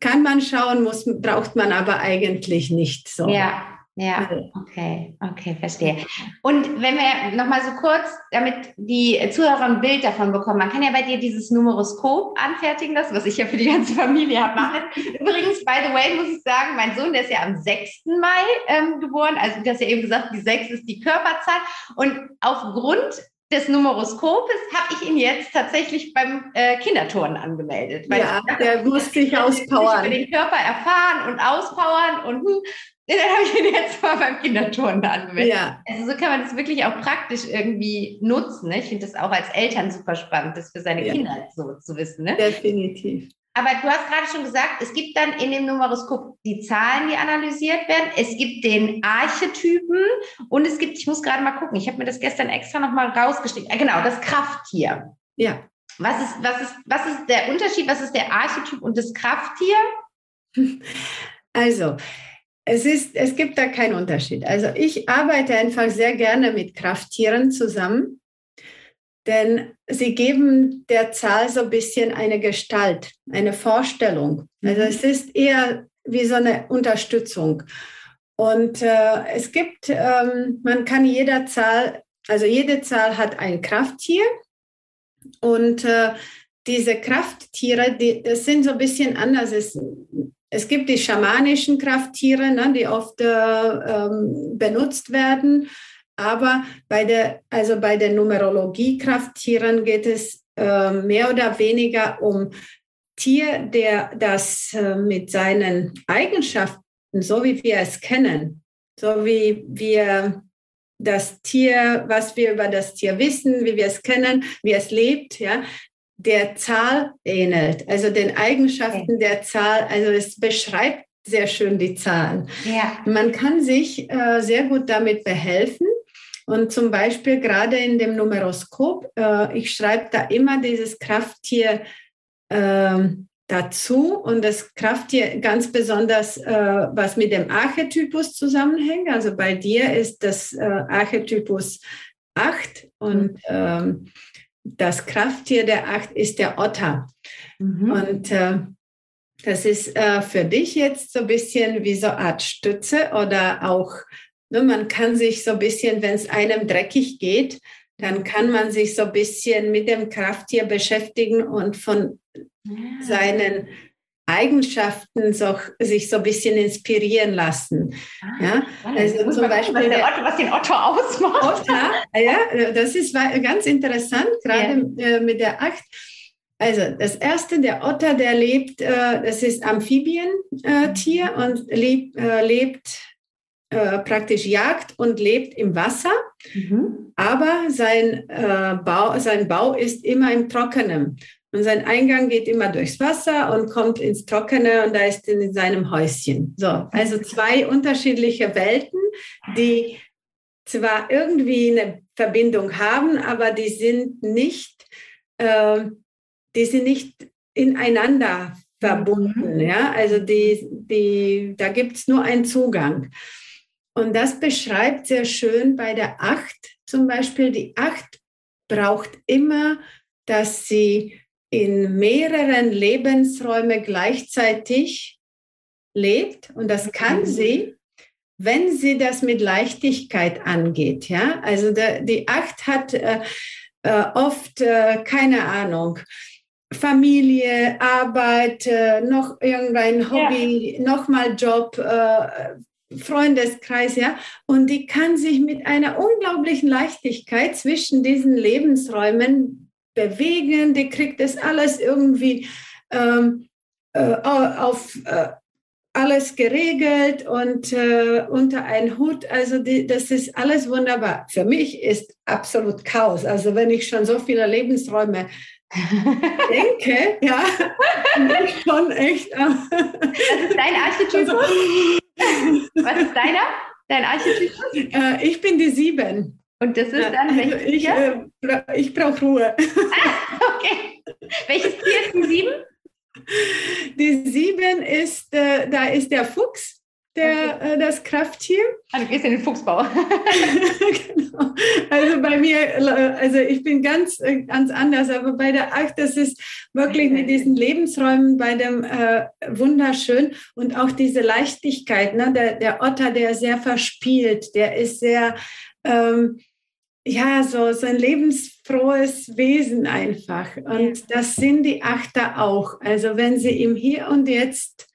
kann man schauen, muss, braucht man aber eigentlich nicht so. Ja, ja, okay, okay, verstehe. Und wenn wir nochmal so kurz, damit die Zuhörer ein Bild davon bekommen, man kann ja bei dir dieses Numeroskop anfertigen lassen, was ich ja für die ganze Familie habe machen. [LAUGHS] Übrigens, by the way, muss ich sagen, mein Sohn, der ist ja am 6. Mai ähm, geboren, also du hast ja eben gesagt, die 6 ist die Körperzahl. Und aufgrund des Numeroskopes habe ich ihn jetzt tatsächlich beim äh, Kinderturnen angemeldet. Weil ja, der muss sich auspowern. Über den Körper erfahren und auspowern und hm, dann habe ich ihn jetzt mal beim Kinderturnen angemeldet. Ja. Also so kann man das wirklich auch praktisch irgendwie nutzen. Ne? Ich finde das auch als Eltern super spannend, das für seine ja. Kinder so zu wissen. Ne? Definitiv. Aber du hast gerade schon gesagt, es gibt dann in dem Numeroskop die Zahlen, die analysiert werden. Es gibt den Archetypen und es gibt, ich muss gerade mal gucken, ich habe mir das gestern extra nochmal rausgeschickt. Äh, genau, das Krafttier. Ja. Was ist, was, ist, was ist der Unterschied? Was ist der Archetyp und das Krafttier? [LAUGHS] Also, es, ist, es gibt da keinen Unterschied. Also ich arbeite einfach sehr gerne mit Krafttieren zusammen, denn sie geben der Zahl so ein bisschen eine Gestalt, eine Vorstellung. Also mhm. es ist eher wie so eine Unterstützung. Und äh, es gibt, ähm, man kann jeder Zahl, also jede Zahl hat ein Krafttier und äh, diese Krafttiere, die, das sind so ein bisschen anders. Es, es gibt die schamanischen Krafttiere, ne, die oft äh, ähm, benutzt werden. Aber bei der, also bei den Numerologie-Krafttieren geht es äh, mehr oder weniger um Tier, der das äh, mit seinen Eigenschaften, so wie wir es kennen, so wie wir das Tier, was wir über das Tier wissen, wie wir es kennen, wie es lebt, ja, der Zahl ähnelt, also den Eigenschaften okay. der Zahl. Also es beschreibt sehr schön die Zahlen. Ja. Man kann sich äh, sehr gut damit behelfen. Und zum Beispiel gerade in dem Numeroskop, äh, ich schreibe da immer dieses Krafttier äh, dazu und das Krafttier ganz besonders, äh, was mit dem Archetypus zusammenhängt. Also bei dir ist das äh, Archetypus 8 und mhm. ähm, das Krafttier der Acht ist der Otter. Mhm. Und äh, das ist äh, für dich jetzt so ein bisschen wie so eine Art Stütze oder auch, ne, man kann sich so ein bisschen, wenn es einem dreckig geht, dann kann man sich so ein bisschen mit dem Krafttier beschäftigen und von ja. seinen Eigenschaften so, sich so ein bisschen inspirieren lassen. Ah, ja, also zum Beispiel was, der Otto, was den Otto ausmacht. Otter, ja, das ist ganz interessant, gerade ja. Äh, mit der Acht. Also das erste, der Otter, der lebt, äh, das ist Amphibientier mhm. und lebt, äh, lebt praktisch jagt und lebt im Wasser, mhm. aber sein, Bau, sein Bau ist immer im Trockenen. Und sein Eingang geht immer durchs Wasser und kommt ins Trockene und da ist er in seinem Häuschen. So, also zwei unterschiedliche Welten, die zwar irgendwie eine Verbindung haben, aber die sind nicht, äh, die sind nicht ineinander verbunden. Mhm. Ja? Also die, die, da gibt es nur einen Zugang. Und das beschreibt sehr schön bei der Acht zum Beispiel. Die Acht braucht immer, dass sie in mehreren Lebensräumen gleichzeitig lebt. Und das kann mhm. sie, wenn sie das mit Leichtigkeit angeht. Ja, also der, die Acht hat äh, äh, oft äh, keine Ahnung. Familie, Arbeit, äh, noch irgendein Hobby, ja. nochmal Job, äh, Freundeskreis, ja. Und die kann sich mit einer unglaublichen Leichtigkeit zwischen diesen Lebensräumen bewegen, die kriegt das alles irgendwie ähm, äh, auf, äh, alles geregelt und äh, unter einen Hut. Also die, das ist alles wunderbar. Für mich ist absolut Chaos. Also wenn ich schon so viele Lebensräume [LAUGHS] denke, ja, bin ich schon echt. Was ist dein Archetyp? [LAUGHS] Was ist deiner? Dein Archetyp? Äh, ich bin die Sieben. Und das ist dann also ich, äh, ich brauche Ruhe. [LAUGHS] Ah, okay. Welches Tier ist die Sieben? Die Sieben ist, äh, da ist der Fuchs, der, okay. äh, das Krafttier. Ah, du gehst in den Fuchsbau. [LAUGHS] [LAUGHS] genau. Also bei mir, also ich bin ganz, äh, ganz anders, aber bei der Acht, das ist wirklich mit diesen Lebensräumen bei dem äh, wunderschön und auch diese Leichtigkeit. Ne? Der, der Otter, der sehr verspielt, der ist sehr, ähm, ja, so, so ein lebensfrohes Wesen einfach. Und ja. das sind die Achter auch. Also wenn sie im Hier und Jetzt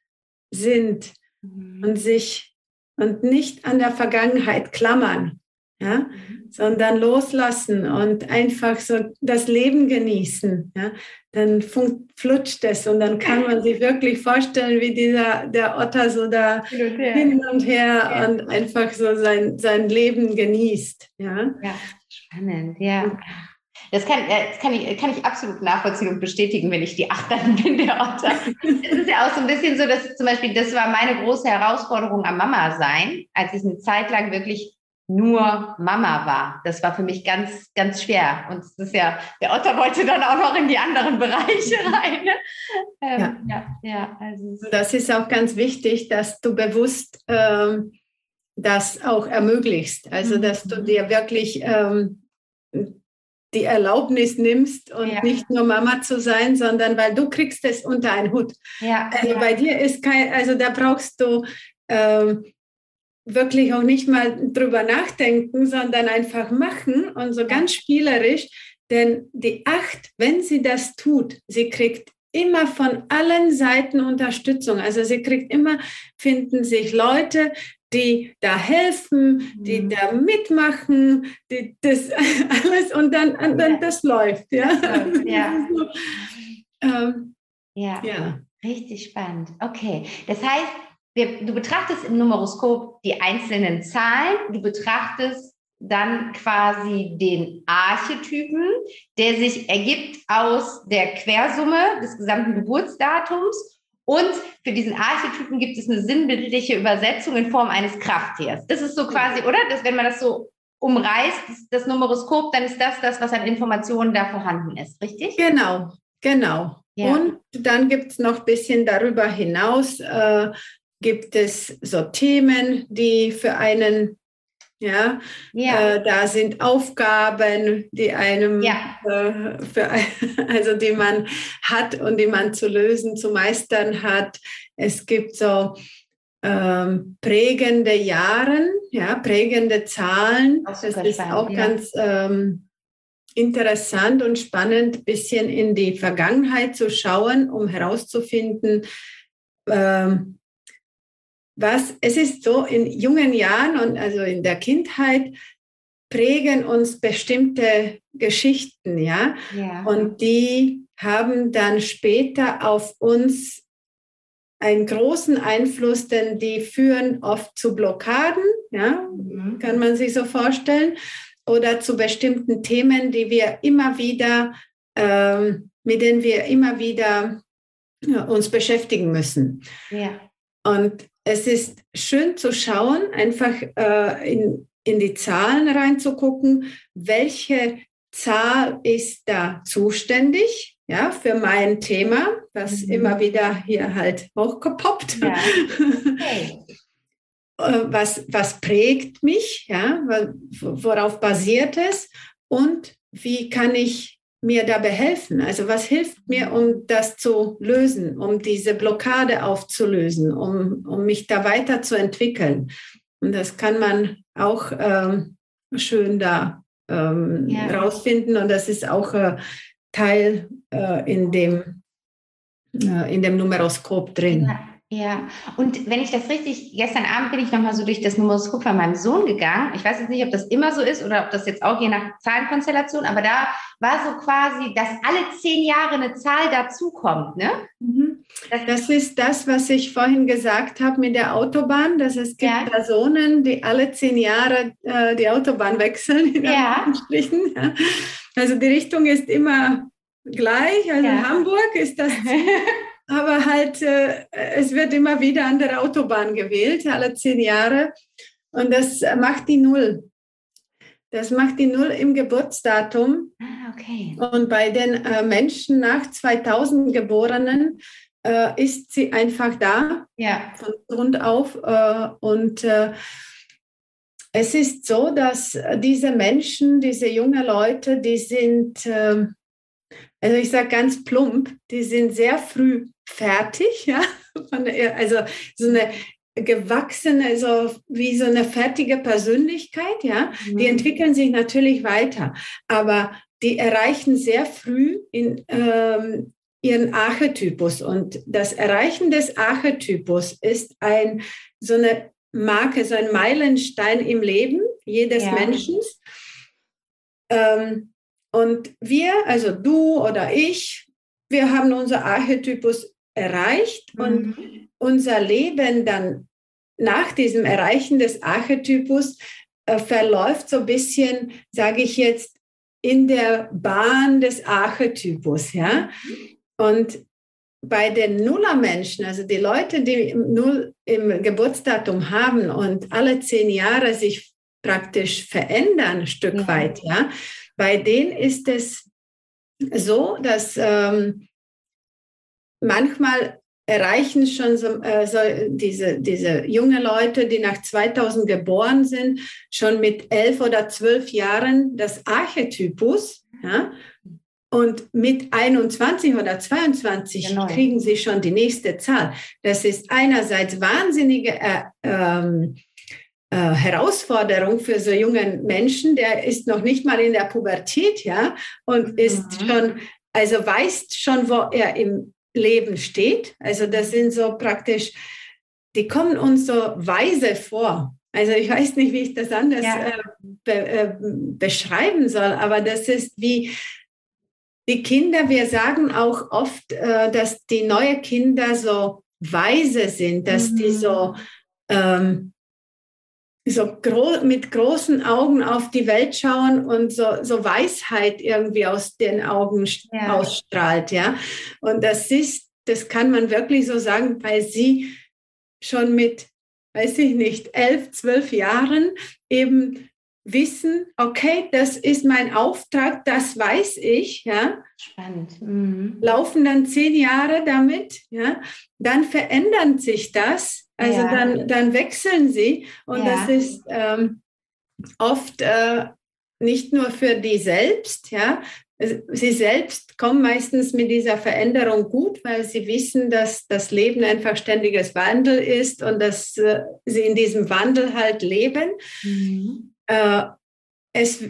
sind mhm. und sich und nicht an der Vergangenheit klammern, ja, mhm. sondern loslassen und einfach so das Leben genießen, ja, dann flutscht es und dann kann man sich wirklich vorstellen, wie dieser der Otter so da hin und her, ja. und einfach so sein, sein Leben genießt. Ja, ja spannend, ja. Das kann, das kann, ich, kann ich absolut nachvollziehen und bestätigen, wenn ich die Achterin [LAUGHS] bin, der Otter. es ist ja auch so ein bisschen so, dass zum Beispiel, das war meine große Herausforderung am Mama sein, als ich eine Zeit lang wirklich nur Mama war. Das war für mich ganz, ganz schwer. Und es ist ja, der Otter wollte dann auch noch in die anderen Bereiche [LAUGHS] rein. Ne? Ähm, ja. ja, ja also das ist auch ganz wichtig, dass du bewusst ähm, das auch ermöglicht. Also, dass du mhm. dir wirklich ähm, die Erlaubnis nimmst und ja. nicht nur Mama zu sein, sondern weil du kriegst es unter einen Hut. Ja. Also bei dir ist kein, also da brauchst du ähm, wirklich auch nicht mal drüber nachdenken, sondern einfach machen und so ganz spielerisch. Denn die Acht, wenn sie das tut, sie kriegt immer von allen Seiten Unterstützung. Also sie kriegt immer, finden sich Leute, die da helfen, die mhm. da mitmachen, die das [LAUGHS] alles und dann, und dann das läuft. Ja, [LAUGHS] ja. ähm, ja. ja. richtig spannend. Okay, das heißt, wir, du betrachtest im Numeroskop die einzelnen Zahlen, du betrachtest dann quasi den Archetypen, der sich ergibt aus der Quersumme des gesamten Geburtsdatums. Und für diesen Archetypen gibt es eine sinnbildliche Übersetzung in Form eines Krafttiers. Das ist so quasi, oder? Das, wenn man das so umreißt, das, das Numeroskop, dann ist das das, was an Informationen da vorhanden ist, richtig? Genau, genau. Ja. Und dann gibt es noch ein bisschen darüber hinaus äh, gibt es so Themen, die für einen, ja, ja. Äh, da sind Aufgaben, die einem, ja. äh, für, [LAUGHS] also die man hat und die man zu lösen, zu meistern hat. Es gibt so ähm, prägende Jahre, ja, prägende Zahlen. das ist spannend, auch ja. ganz ähm, interessant und spannend, ein bisschen in die Vergangenheit zu schauen, um herauszufinden, ähm, was, es ist so, in jungen Jahren und also in der Kindheit prägen uns bestimmte Geschichten, ja? ja. Und die haben dann später auf uns einen großen Einfluss, denn die führen oft zu Blockaden, ja, mhm. kann man sich so vorstellen, oder zu bestimmten Themen, die wir immer wieder, ähm, mit denen wir immer wieder ja, uns beschäftigen müssen. Ja. Und es ist schön zu schauen, einfach äh, in, in die Zahlen reinzugucken, welche Zahl ist da zuständig ja, für mein Thema, das mhm. immer wieder hier halt hochgepoppt. Ja. Okay. [LAUGHS] Äh, was, was prägt mich, ja, worauf basiert es und wie kann ich mir dabei helfen? Also was hilft mir, um das zu lösen, um diese Blockade aufzulösen, um, um mich da weiterzuentwickeln? Und das kann man auch ähm, schön da ähm, ja. rausfinden und das ist auch äh, Teil äh, in, dem, äh, in dem Numeroskop drin. Ja. Ja, und wenn ich das richtig, gestern Abend bin ich nochmal so durch das Numeroskop von meinem Sohn gegangen. Ich weiß jetzt nicht, ob das immer so ist oder ob das jetzt auch je nach Zahlenkonstellation, aber da war so quasi, dass alle zehn Jahre eine Zahl dazukommt, ne? Mhm. Das, das, ist das, was ich vorhin gesagt habe mit der Autobahn, dass es gibt ja. Personen, die alle zehn Jahre äh, die Autobahn [LAUGHS] wechseln, in ja. Ja. Also die Richtung ist immer gleich. Also ja. Hamburg ist das. [LAUGHS] aber halt, äh, es wird immer wieder an der Autobahn gewählt, alle zehn Jahre. Und das macht die Null. Das macht die Null im Geburtsdatum. Ah, okay. Und bei den äh, Menschen nach 2000 Geborenen äh, ist sie einfach da, ja. von Grund auf. Äh, und äh, es ist so, dass diese Menschen, diese jungen Leute, die sind, ähm, also ich sage ganz plump, die sind sehr früh fertig, ja, also so eine gewachsene, so wie so eine fertige Persönlichkeit, ja, mhm. die entwickeln sich natürlich weiter, aber die erreichen sehr früh in ähm, ihren Archetypus und das Erreichen des Archetypus ist ein so eine Marke, so ein Meilenstein im Leben jedes ja. Menschen. Ähm, und wir, also du oder ich, wir haben unser Archetypus erreicht mhm. und unser Leben dann nach diesem Erreichen des Archetypus äh, verläuft so ein bisschen, sage ich jetzt, in der Bahn des Archetypus, ja. Und bei den Nullermenschen, also die Leute, die Null im Geburtsdatum haben und alle zehn Jahre sich praktisch verändern, ein Stück ja. weit, ja, bei denen ist es so, dass ähm, manchmal erreichen schon so, äh, so diese, diese junge Leute, die nach 2000 geboren sind, schon mit elf oder zwölf Jahren das Archetypus. Ja? Und mit 21 oder 22 genau. kriegen sie schon die nächste Zahl. Das ist einerseits wahnsinnige äh, ähm, äh, Herausforderung für so jungen Menschen. Der ist noch nicht mal in der Pubertät, ja, und mhm. ist schon, also weiß schon, wo er im Leben steht. Also das sind so praktisch, die kommen uns so weise vor. Also ich weiß nicht, wie ich das anders ja. äh, be, äh, beschreiben soll, aber das ist wie die Kinder, wir sagen auch oft, äh, dass die neuen Kinder so weise sind, dass mhm. die so ähm, so gro mit großen Augen auf die Welt schauen und so, so Weisheit irgendwie aus den Augen ja. ausstrahlt, ja. Und das ist, das kann man wirklich so sagen, weil sie schon mit, weiß ich nicht, elf, zwölf Jahren eben wissen, okay, das ist mein Auftrag, das weiß ich, ja. Spannend. Mhm. Laufen dann zehn Jahre damit, ja. Dann verändert sich das also ja. dann, dann wechseln sie und ja. das ist ähm, oft äh, nicht nur für die selbst, ja. Sie selbst kommen meistens mit dieser Veränderung gut, weil sie wissen, dass das Leben einfach ständiges Wandel ist und dass äh, sie in diesem Wandel halt leben. Mhm. Äh, es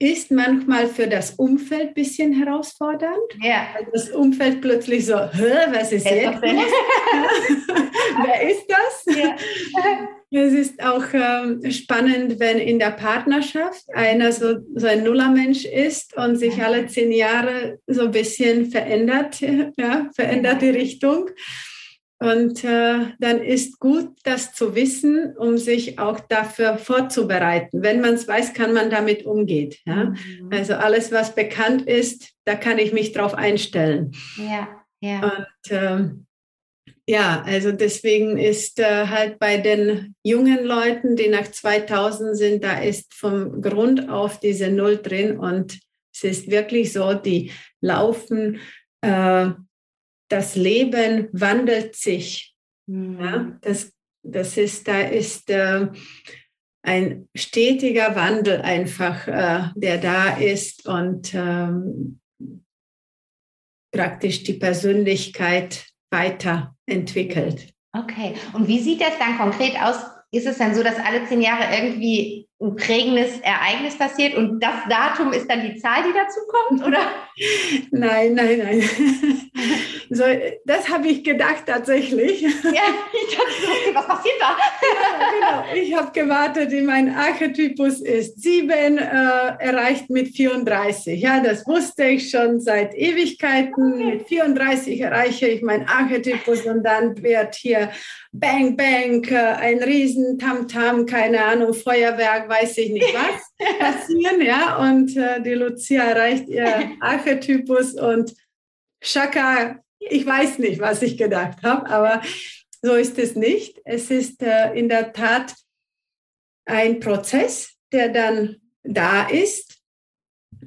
ist manchmal für das Umfeld ein bisschen herausfordernd. Ja. Das Umfeld plötzlich so, was ist jetzt? [LAUGHS] Wer ist das? Ja. Es ist auch ähm, spannend, wenn in der Partnerschaft einer so, so ein Nullermensch ist und sich alle zehn Jahre so ein bisschen verändert, ja, verändert die Richtung. Und äh, dann ist gut, das zu wissen, um sich auch dafür vorzubereiten. Wenn man es weiß, kann man damit umgehen. Ja? Mhm. Also alles, was bekannt ist, da kann ich mich drauf einstellen. Ja, ja. Und äh, ja, also deswegen ist äh, halt bei den jungen Leuten, die nach 2000 sind, da ist vom Grund auf diese Null drin und es ist wirklich so, die laufen äh, das Leben wandelt sich. Mhm. Ja, das, das ist, da ist äh, ein stetiger Wandel einfach, äh, der da ist und ähm, praktisch die Persönlichkeit weiterentwickelt. Okay, und wie sieht das dann konkret aus? Ist es dann so, dass alle zehn Jahre irgendwie ein prägendes Ereignis passiert und das Datum ist dann die Zahl, die dazu kommt, oder? Nein, nein, nein. So, das habe ich gedacht tatsächlich. Ja, ich dachte, was passiert da? Ja, genau. Ich habe gewartet, mein Archetypus ist 7, äh, erreicht mit 34. Ja, das wusste ich schon seit Ewigkeiten. Okay. Mit 34 erreiche ich meinen Archetypus und dann wird hier Bang, Bang, äh, ein riesen Tamtam, keine Ahnung, Feuerwerk, weiß ich nicht [LAUGHS] was passieren. Ja, und äh, die Lucia erreicht ihr [LAUGHS] Archetypus und Shaka ich weiß nicht, was ich gedacht habe, aber so ist es nicht. Es ist äh, in der Tat ein Prozess, der dann da ist.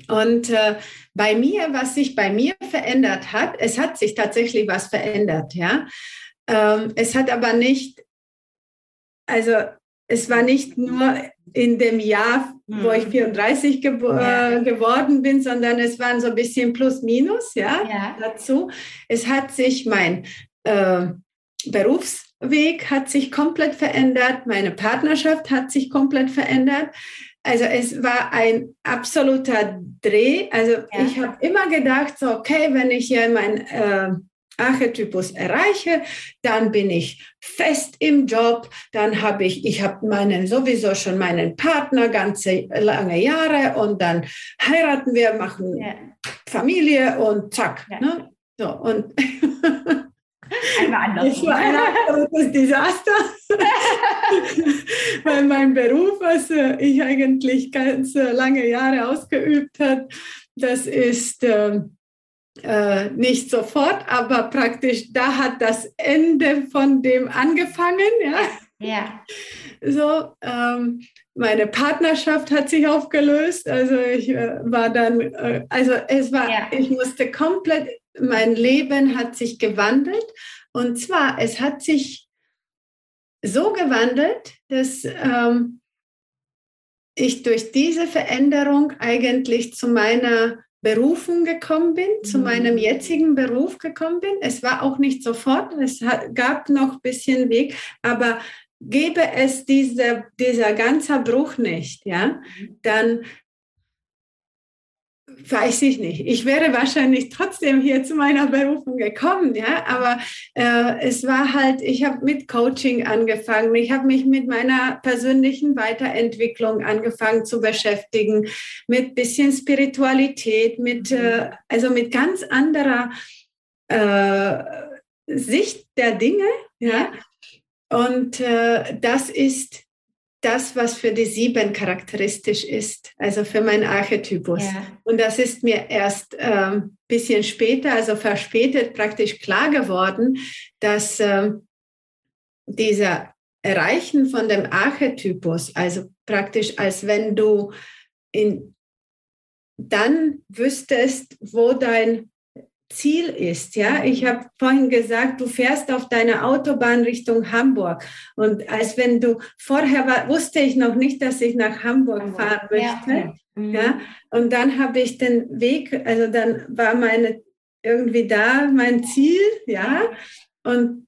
Und äh, bei mir, was sich bei mir verändert hat, es hat sich tatsächlich was verändert, ja. Ähm, es hat aber nicht, also es war nicht nur in dem Jahr, wo ich 34 hm. ge ja. äh, geworden bin, sondern es waren so ein bisschen plus minus ja, ja. dazu. Es hat sich mein äh, Berufsweg hat sich komplett verändert, meine Partnerschaft hat sich komplett verändert. Also es war ein absoluter Dreh. Also ja. ich habe immer gedacht, so okay, wenn ich hier mein äh, Archetypus erreiche, dann bin ich fest im Job, dann habe ich, ich habe meinen sowieso schon meinen Partner ganze lange Jahre und dann heiraten wir, machen ja. Familie und zack. Ja. Ne? So, und [LAUGHS] Einmal anders. Es war ein absolutes Desaster, [LAUGHS] weil mein Beruf, was ich eigentlich ganz lange Jahre ausgeübt habe, das ist ähm, äh, nicht sofort, aber praktisch da hat das Ende von dem angefangen. Ja. ja. So, ähm, meine Partnerschaft hat sich aufgelöst. Also ich äh, war dann, äh, also es war, ja. ich musste komplett, mein Leben hat sich gewandelt. Und zwar, es hat sich so gewandelt, dass ähm, ich durch diese Veränderung eigentlich zu meiner Berufung gekommen bin, mhm. zu meinem jetzigen Beruf gekommen bin. Es war auch nicht sofort, es gab noch ein bisschen Weg, aber gäbe es diese, dieser ganze Bruch nicht, ja, mhm. dann weiß ich nicht. Ich wäre wahrscheinlich trotzdem hier zu meiner Berufung gekommen, ja, aber äh, es war halt, ich habe mit Coaching angefangen, ich habe mich mit meiner persönlichen Weiterentwicklung angefangen zu beschäftigen, mit bisschen Spiritualität, mit, äh, also mit ganz anderer äh, Sicht der Dinge, ja. Und äh, das ist das, was für die sieben charakteristisch ist, also für meinen Archetypus. Ja. Und das ist mir erst ein ähm, bisschen später, also verspätet praktisch klar geworden, dass ähm, dieser Erreichen von dem Archetypus, also praktisch als wenn du in, dann wüsstest, wo dein Ziel ist. Ja, ich habe vorhin gesagt, du fährst auf deiner Autobahn Richtung Hamburg und als wenn du vorher war, wusste ich noch nicht, dass ich nach Hamburg, Hamburg. fahren möchte. Ja, mhm. ja. und dann habe ich den Weg, also dann war meine irgendwie da mein Ziel, ja, und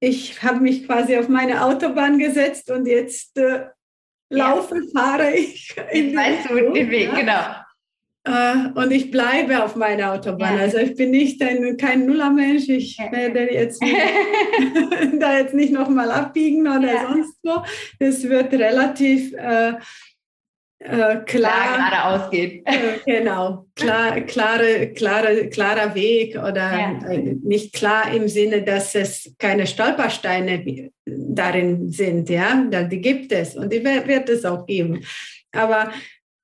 ich habe mich quasi auf meine Autobahn gesetzt und jetzt äh, laufe, ja. fahre ich. In weißt du den Weg, ja. genau. Äh, und ich bleibe auf meiner Autobahn. Ja. Also ich bin nicht ein, kein Nullermensch. Ich werde jetzt [LAUGHS] nicht, [LAUGHS] da jetzt nicht nochmal abbiegen oder ja. sonst wo. Das wird relativ äh, äh, klar, klar geradeaus gehen. Äh, genau, klar, klare, klare, klarer Weg oder ja. Äh, nicht klar im Sinne, dass es keine Stolpersteine darin sind. Ja, die gibt es und die wird es auch geben. Aber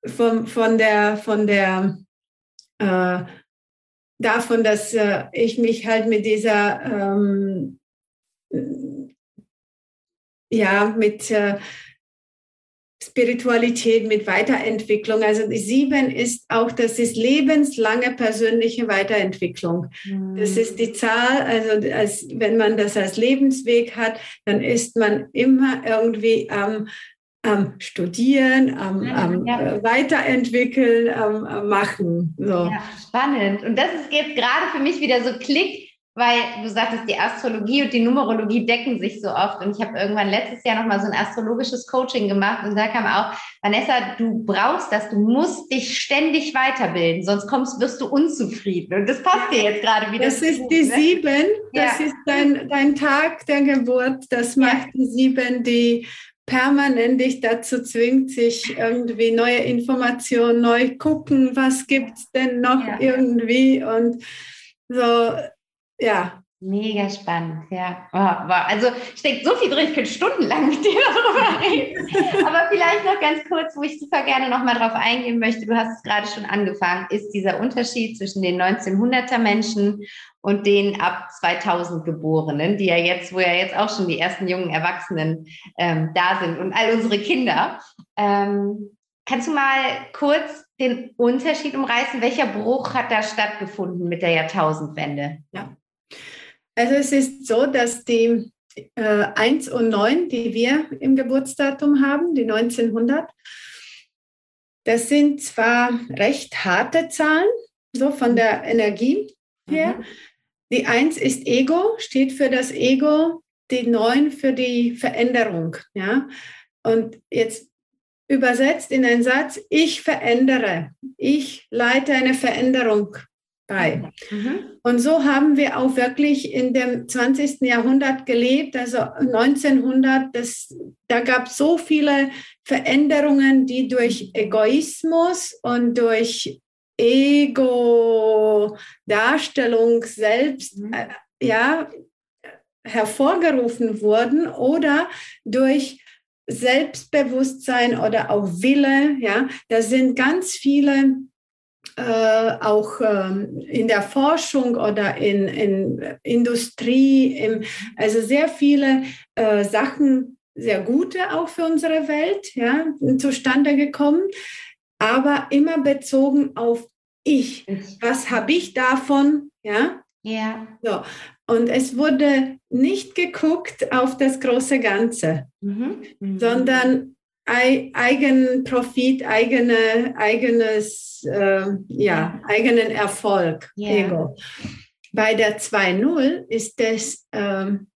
von, von der, von der äh, davon, dass äh, ich mich halt mit dieser ähm, ja mit äh, Spiritualität, mit Weiterentwicklung. Also die sieben ist auch, das ist lebenslange persönliche Weiterentwicklung. Mhm. Das ist die Zahl, also als, wenn man das als Lebensweg hat, dann ist man immer irgendwie am am Studieren, am, am ja. Äh, Weiterentwickeln, am, Machen. So. Ja, spannend. Und das ist jetzt gerade für mich wieder so Klick, weil du sagtest, die Astrologie und die Numerologie decken sich so oft. Und ich habe irgendwann letztes Jahr nochmal so ein astrologisches Coaching gemacht und da kam auch, Vanessa, du brauchst das, du musst dich ständig weiterbilden, sonst kommst, wirst du unzufrieden. Und das passt dir jetzt gerade wieder. Das ist die ne? sieben, das ja. ist dein, dein Tag der Geburt, das macht ja. die sieben, die permanent dich dazu zwingt, sich irgendwie neue Informationen, neu gucken, was gibt es denn noch ja. irgendwie und so ja. Mega spannend, ja. Oh, wow. Also steckt so viel drin, ich könnte stundenlang mit dir darüber [LAUGHS] reden. Aber vielleicht noch ganz kurz, wo ich super gerne nochmal drauf eingehen möchte, du hast es gerade schon angefangen, ist dieser Unterschied zwischen den 1900er Menschen und den ab 2000 Geborenen, die ja jetzt, wo ja jetzt auch schon die ersten jungen Erwachsenen ähm, da sind und all unsere Kinder. Ähm, kannst du mal kurz den Unterschied umreißen? Welcher Bruch hat da stattgefunden mit der Jahrtausendwende? Ja. Also es ist so, dass die äh, 1 und 9, die wir im Geburtsdatum haben, die 1900, das sind zwar recht harte Zahlen, so von der Energie her. Mhm. Die 1 ist Ego, steht für das Ego, die 9 für die Veränderung. Ja? Und jetzt übersetzt in einen Satz, ich verändere, ich leite eine Veränderung bei. Mhm. Und so haben wir auch wirklich in dem 20. Jahrhundert gelebt, also 1900, das, da gab es so viele Veränderungen, die durch Egoismus und durch Ego-Darstellung selbst mhm. äh, ja, hervorgerufen wurden oder durch Selbstbewusstsein oder auch Wille. Ja, da sind ganz viele äh, auch ähm, in der Forschung oder in, in Industrie, im, also sehr viele äh, Sachen, sehr gute auch für unsere Welt, ja, zustande gekommen, aber immer bezogen auf ich. Was habe ich davon? Ja. Ja. So. Und es wurde nicht geguckt auf das große Ganze, mhm. Mhm. sondern eigenen Profit, eigene, eigenes, äh, ja, eigenen Erfolg, yeah. Ego. Bei der 2.0 ist das ähm,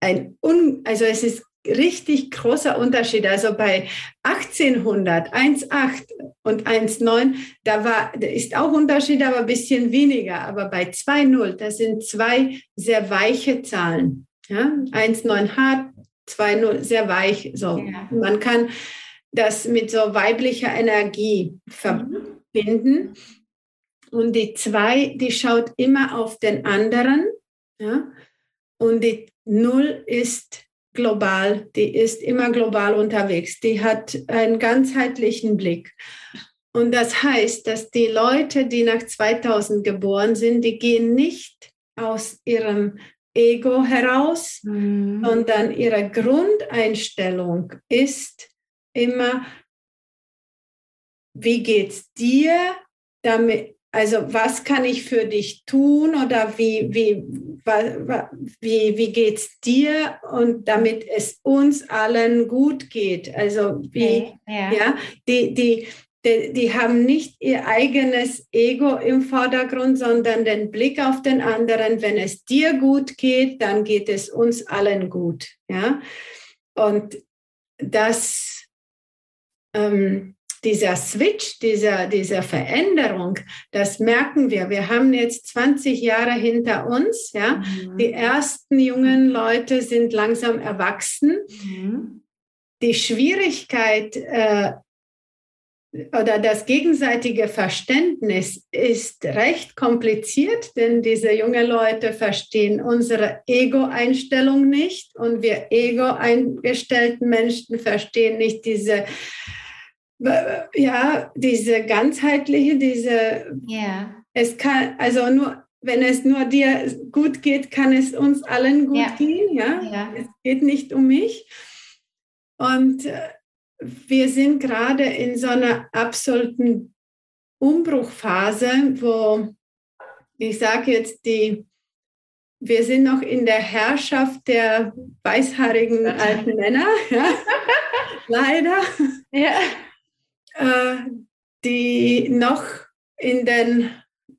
ein, un, also es ist richtig großer Unterschied. Also bei 1800, 1,8 und 1,9, da war, da ist auch Unterschied, aber ein bisschen weniger. Aber bei 2,0, das sind zwei sehr weiche Zahlen. Ja? 1,9 hart, 2-0, sehr weich. So. Ja. Man kann das mit so weiblicher Energie verbinden. Und die 2, die schaut immer auf den anderen. Ja? Und die 0 ist global, die ist immer global unterwegs. Die hat einen ganzheitlichen Blick. Und das heißt, dass die Leute, die nach 2000 geboren sind, die gehen nicht aus ihrem Ego heraus, mhm. sondern ihre Grundeinstellung ist immer, wie geht's dir damit? Also was kann ich für dich tun oder wie, wie, wie, wie geht es dir und damit es uns allen gut geht. Also wie, okay, ja. ja, die, die, die, die haben nicht ihr eigenes Ego im Vordergrund, sondern den Blick auf den anderen. Wenn es dir gut geht, dann geht es uns allen gut. Ja? Und das, ähm, dieser Switch, dieser, dieser Veränderung, das merken wir. Wir haben jetzt 20 Jahre hinter uns. Ja? Mhm. Die ersten jungen Leute sind langsam erwachsen. Mhm. Die Schwierigkeit, äh, oder das gegenseitige Verständnis ist recht kompliziert, denn diese jungen Leute verstehen unsere Ego-Einstellung nicht und wir ego-eingestellten Menschen verstehen nicht diese, ja, diese ganzheitliche, diese, yeah. es kann, also nur, wenn es nur dir gut geht, kann es uns allen gut yeah. gehen, ja? yeah. Es geht nicht um mich. Und äh, wir sind gerade in so einer absoluten Umbruchphase, wo ich sage jetzt, die, wir sind noch in der Herrschaft der weißhaarigen alten Männer, [LAUGHS] ja, leider, ja. Äh, die noch in den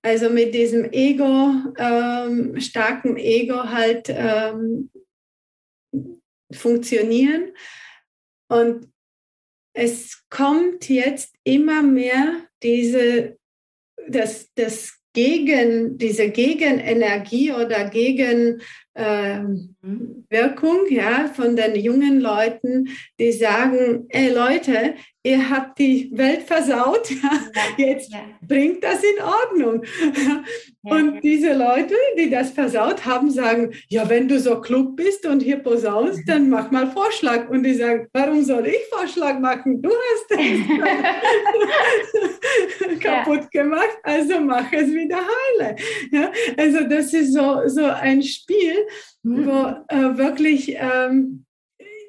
also mit diesem Ego, ähm, starken Ego halt ähm, funktionieren. Und es kommt jetzt immer mehr diese, das, das gegen diese Gegenenergie oder Gegenwirkung ähm, ja, von den jungen Leuten, die sagen, ey Leute, ihr habt die Welt versaut, [LAUGHS] jetzt bringt das in Ordnung. Und diese Leute, die das versaut haben, sagen, ja, wenn du so klug bist und hier posaunst, dann mach mal Vorschlag. Und die sagen, warum soll ich Vorschlag machen? Du hast es [LAUGHS] kaputt gemacht, also mach es wieder heile. Ja, also das ist so, so ein Spiel, mhm. Wo äh, wirklich... Ähm,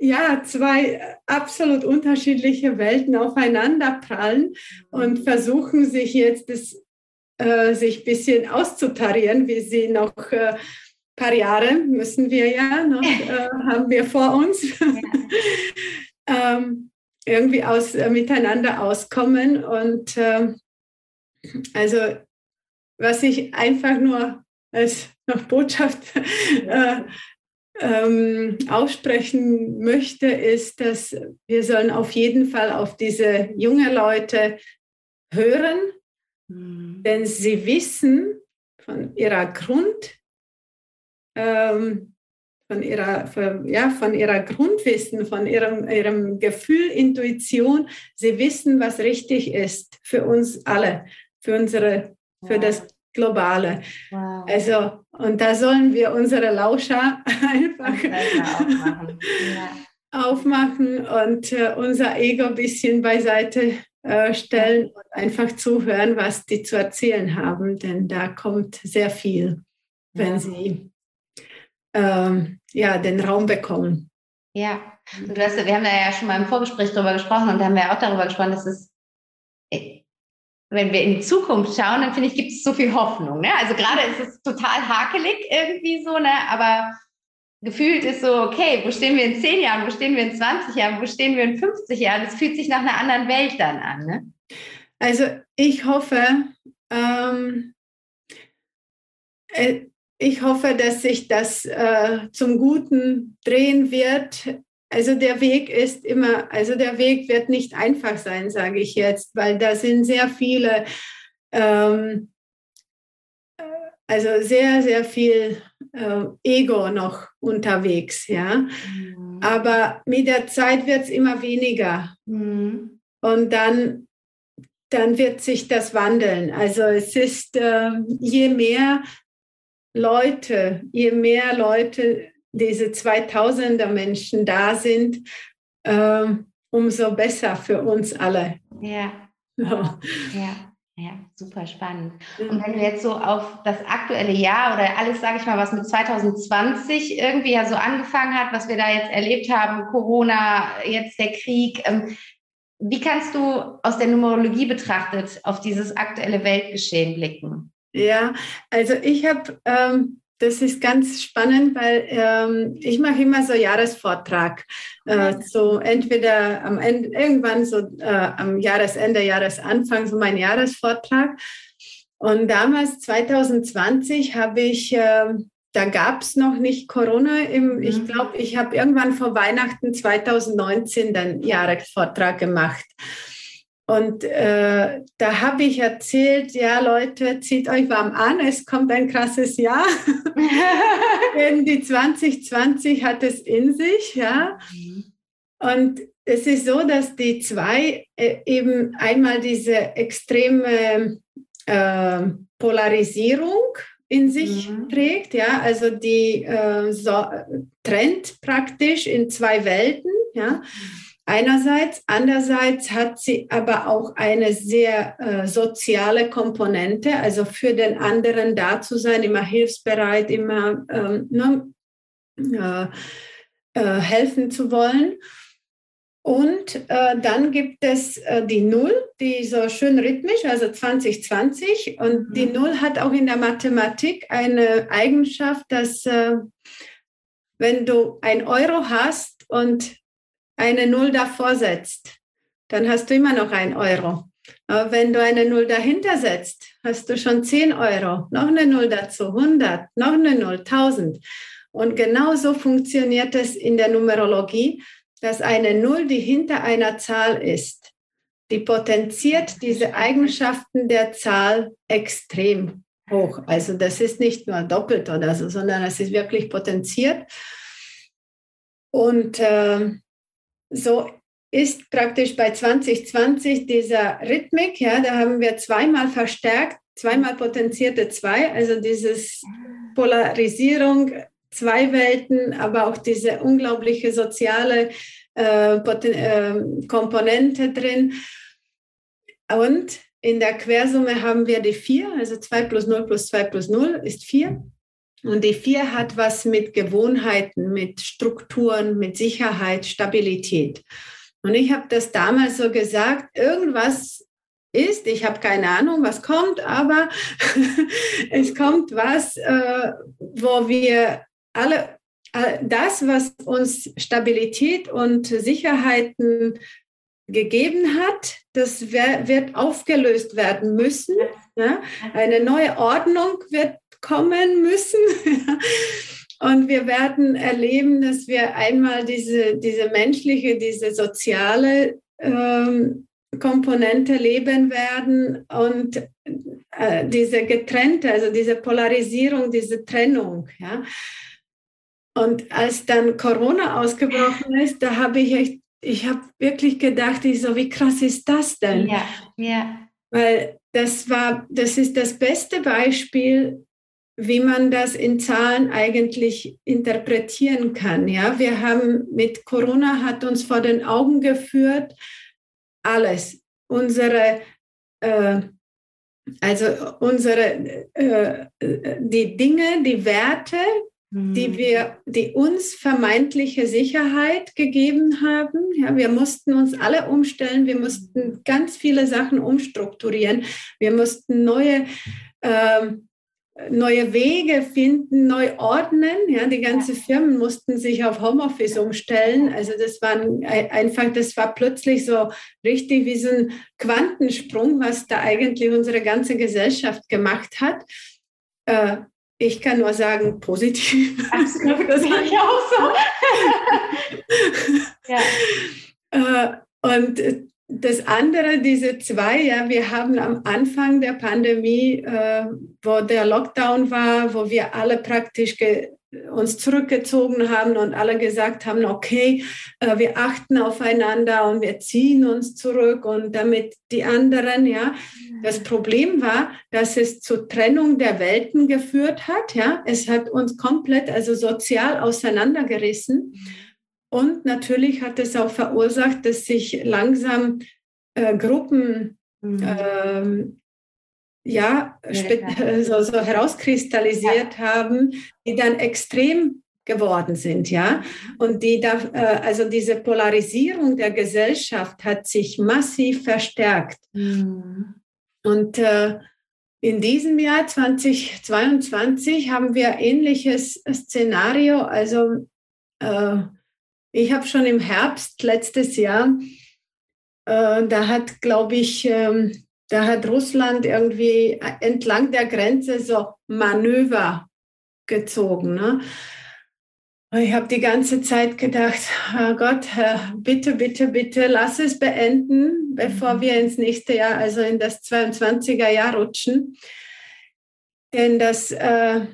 ja, zwei absolut unterschiedliche Welten aufeinander prallen und versuchen sich jetzt das, äh, sich ein bisschen auszutarieren, wie sie noch äh, paar Jahre müssen wir ja noch, [LAUGHS] äh, haben wir vor uns, [LAUGHS] ähm, irgendwie aus, äh, miteinander auskommen. Und äh, also, was ich einfach nur als Botschaft äh, ähm, aussprechen möchte, ist, dass wir sollen auf jeden Fall auf diese jungen Leute hören, mhm. denn sie wissen von ihrer Grund, ähm, von ihrer, von, ja, von ihrer Grundwissen, von ihrem, ihrem Gefühl, Intuition, sie wissen, was richtig ist für uns alle, für unsere, für ja. das Globale. Wow. Also, und da sollen wir unsere Lauscher [LAUGHS] einfach aufmachen, ja. aufmachen und äh, unser Ego ein bisschen beiseite äh, stellen und einfach zuhören, was die zu erzählen haben, denn da kommt sehr viel, wenn ja. sie ähm, ja, den Raum bekommen. Ja, du hast, wir haben da ja schon mal im Vorgespräch darüber gesprochen und da haben wir auch darüber gesprochen, dass es wenn wir in die Zukunft schauen, dann finde ich, gibt es so viel Hoffnung. Ne? Also gerade ist es total hakelig irgendwie so, ne? aber gefühlt ist so, okay, wo stehen wir in zehn Jahren, wo stehen wir in 20 Jahren, wo stehen wir in 50 Jahren? Das fühlt sich nach einer anderen Welt dann an. Ne? Also ich hoffe, ähm, äh, ich hoffe, dass sich das äh, zum Guten drehen wird. Also der Weg ist immer, also der Weg wird nicht einfach sein, sage ich jetzt, weil da sind sehr viele, ähm, äh, also sehr, sehr viel äh, Ego noch unterwegs, ja. Mhm. Aber mit der Zeit wird es immer weniger. Mhm. Und dann, dann wird sich das wandeln. Also es ist, äh, je mehr Leute, je mehr Leute diese 2000er Menschen da sind, äh, umso besser für uns alle. Ja. [LAUGHS] ja. ja. Ja, super spannend. Und wenn du jetzt so auf das aktuelle Jahr oder alles, sage ich mal, was mit 2020 irgendwie ja so angefangen hat, was wir da jetzt erlebt haben, Corona, jetzt der Krieg, ähm, wie kannst du aus der Numerologie betrachtet auf dieses aktuelle Weltgeschehen blicken? Ja, also ich habe ähm, das ist ganz spannend, weil ähm, ich mache immer so Jahresvortrag. Äh, so entweder am Ende, irgendwann so äh, am Jahresende, Jahresanfang, so mein Jahresvortrag. Und damals, 2020, habe ich, äh, da gab es noch nicht Corona. Im, mhm. Ich glaube, ich habe irgendwann vor Weihnachten 2019 den Jahresvortrag gemacht. Und äh, da habe ich erzählt, ja Leute, zieht euch warm an, es kommt ein krasses Jahr. [LAUGHS] Denn die 2020 hat es in sich, ja. Und es ist so, dass die zwei äh, eben einmal diese extreme äh, Polarisierung in sich mhm. trägt, ja, also die äh, so, trennt praktisch in zwei Welten, ja. Mhm einerseits. Andererseits hat sie aber auch eine sehr äh, soziale Komponente, also für den anderen da zu sein, immer hilfsbereit, immer ähm, ne, äh, äh, helfen zu wollen. Und äh, dann gibt es äh, die Null, die so schön rhythmisch, also 2020. Und mhm. die Null hat auch in der Mathematik eine Eigenschaft, dass äh, wenn du ein Euro hast und eine Null davor setzt, dann hast du immer noch ein Euro. Aber wenn du eine Null dahinter setzt, hast du schon 10 Euro, noch eine Null dazu, 100, noch eine Null, 1000. Und genauso funktioniert es in der Numerologie, dass eine Null, die hinter einer Zahl ist, die potenziert diese Eigenschaften der Zahl extrem hoch. Also das ist nicht nur doppelt oder so, sondern es ist wirklich potenziert. Und äh, so ist praktisch bei 2020 dieser Rhythmik, ja, da haben wir zweimal verstärkt, zweimal potenzierte zwei, also dieses Polarisierung, zwei Welten, aber auch diese unglaubliche soziale äh, äh, Komponente drin. Und in der Quersumme haben wir die 4, also 2 plus 0 plus 2 plus 0 ist 4. Und die 4 hat was mit Gewohnheiten, mit Strukturen, mit Sicherheit, Stabilität. Und ich habe das damals so gesagt, irgendwas ist, ich habe keine Ahnung, was kommt, aber [LAUGHS] es kommt was, äh, wo wir alle, äh, das, was uns Stabilität und Sicherheiten gegeben hat, das wird aufgelöst werden müssen. Ja? Eine neue Ordnung wird kommen müssen. [LAUGHS] Und wir werden erleben, dass wir einmal diese, diese menschliche, diese soziale ähm, Komponente leben werden und äh, diese getrennte, also diese Polarisierung, diese Trennung. Ja. Und als dann Corona ausgebrochen ist, da habe ich echt, ich habe wirklich gedacht, ich so, wie krass ist das denn? Ja, ja. Weil das war, das ist das beste Beispiel, wie man das in Zahlen eigentlich interpretieren kann. Ja, wir haben mit Corona hat uns vor den Augen geführt, alles, unsere, äh, also unsere, äh, die Dinge, die Werte, die mhm. wir, die uns vermeintliche Sicherheit gegeben haben. Ja, wir mussten uns alle umstellen, wir mussten ganz viele Sachen umstrukturieren, wir mussten neue äh, neue Wege finden, neu ordnen. Ja, die ganzen Firmen mussten sich auf Homeoffice umstellen. Also das war einfach, das war plötzlich so richtig wie so ein Quantensprung, was da eigentlich unsere ganze Gesellschaft gemacht hat. Äh, ich kann nur sagen, positiv. [LAUGHS] Absolut, das sehe ich auch so. [LAUGHS] ja. Äh, und das andere, diese zwei, ja, wir haben am Anfang der Pandemie, äh, wo der Lockdown war, wo wir alle praktisch uns zurückgezogen haben und alle gesagt haben, okay, äh, wir achten aufeinander und wir ziehen uns zurück und damit die anderen, ja. Das Problem war, dass es zur Trennung der Welten geführt hat, ja. Es hat uns komplett, also sozial auseinandergerissen. Und natürlich hat es auch verursacht, dass sich langsam äh, Gruppen mhm. ähm, ja, ja [LAUGHS] so, so, herauskristallisiert ja. haben, die dann extrem geworden sind, ja. Mhm. Und die da, äh, also diese Polarisierung der Gesellschaft hat sich massiv verstärkt. Mhm. Und äh, in diesem Jahr 2022 haben wir ähnliches Szenario. Also äh, ich habe schon im Herbst letztes Jahr, äh, da hat, glaube ich, ähm, da hat Russland irgendwie entlang der Grenze so Manöver gezogen. Ne? Ich habe die ganze Zeit gedacht, oh Gott, bitte, bitte, bitte, lass es beenden, bevor mhm. wir ins nächste Jahr, also in das 22er Jahr rutschen. Denn das, äh,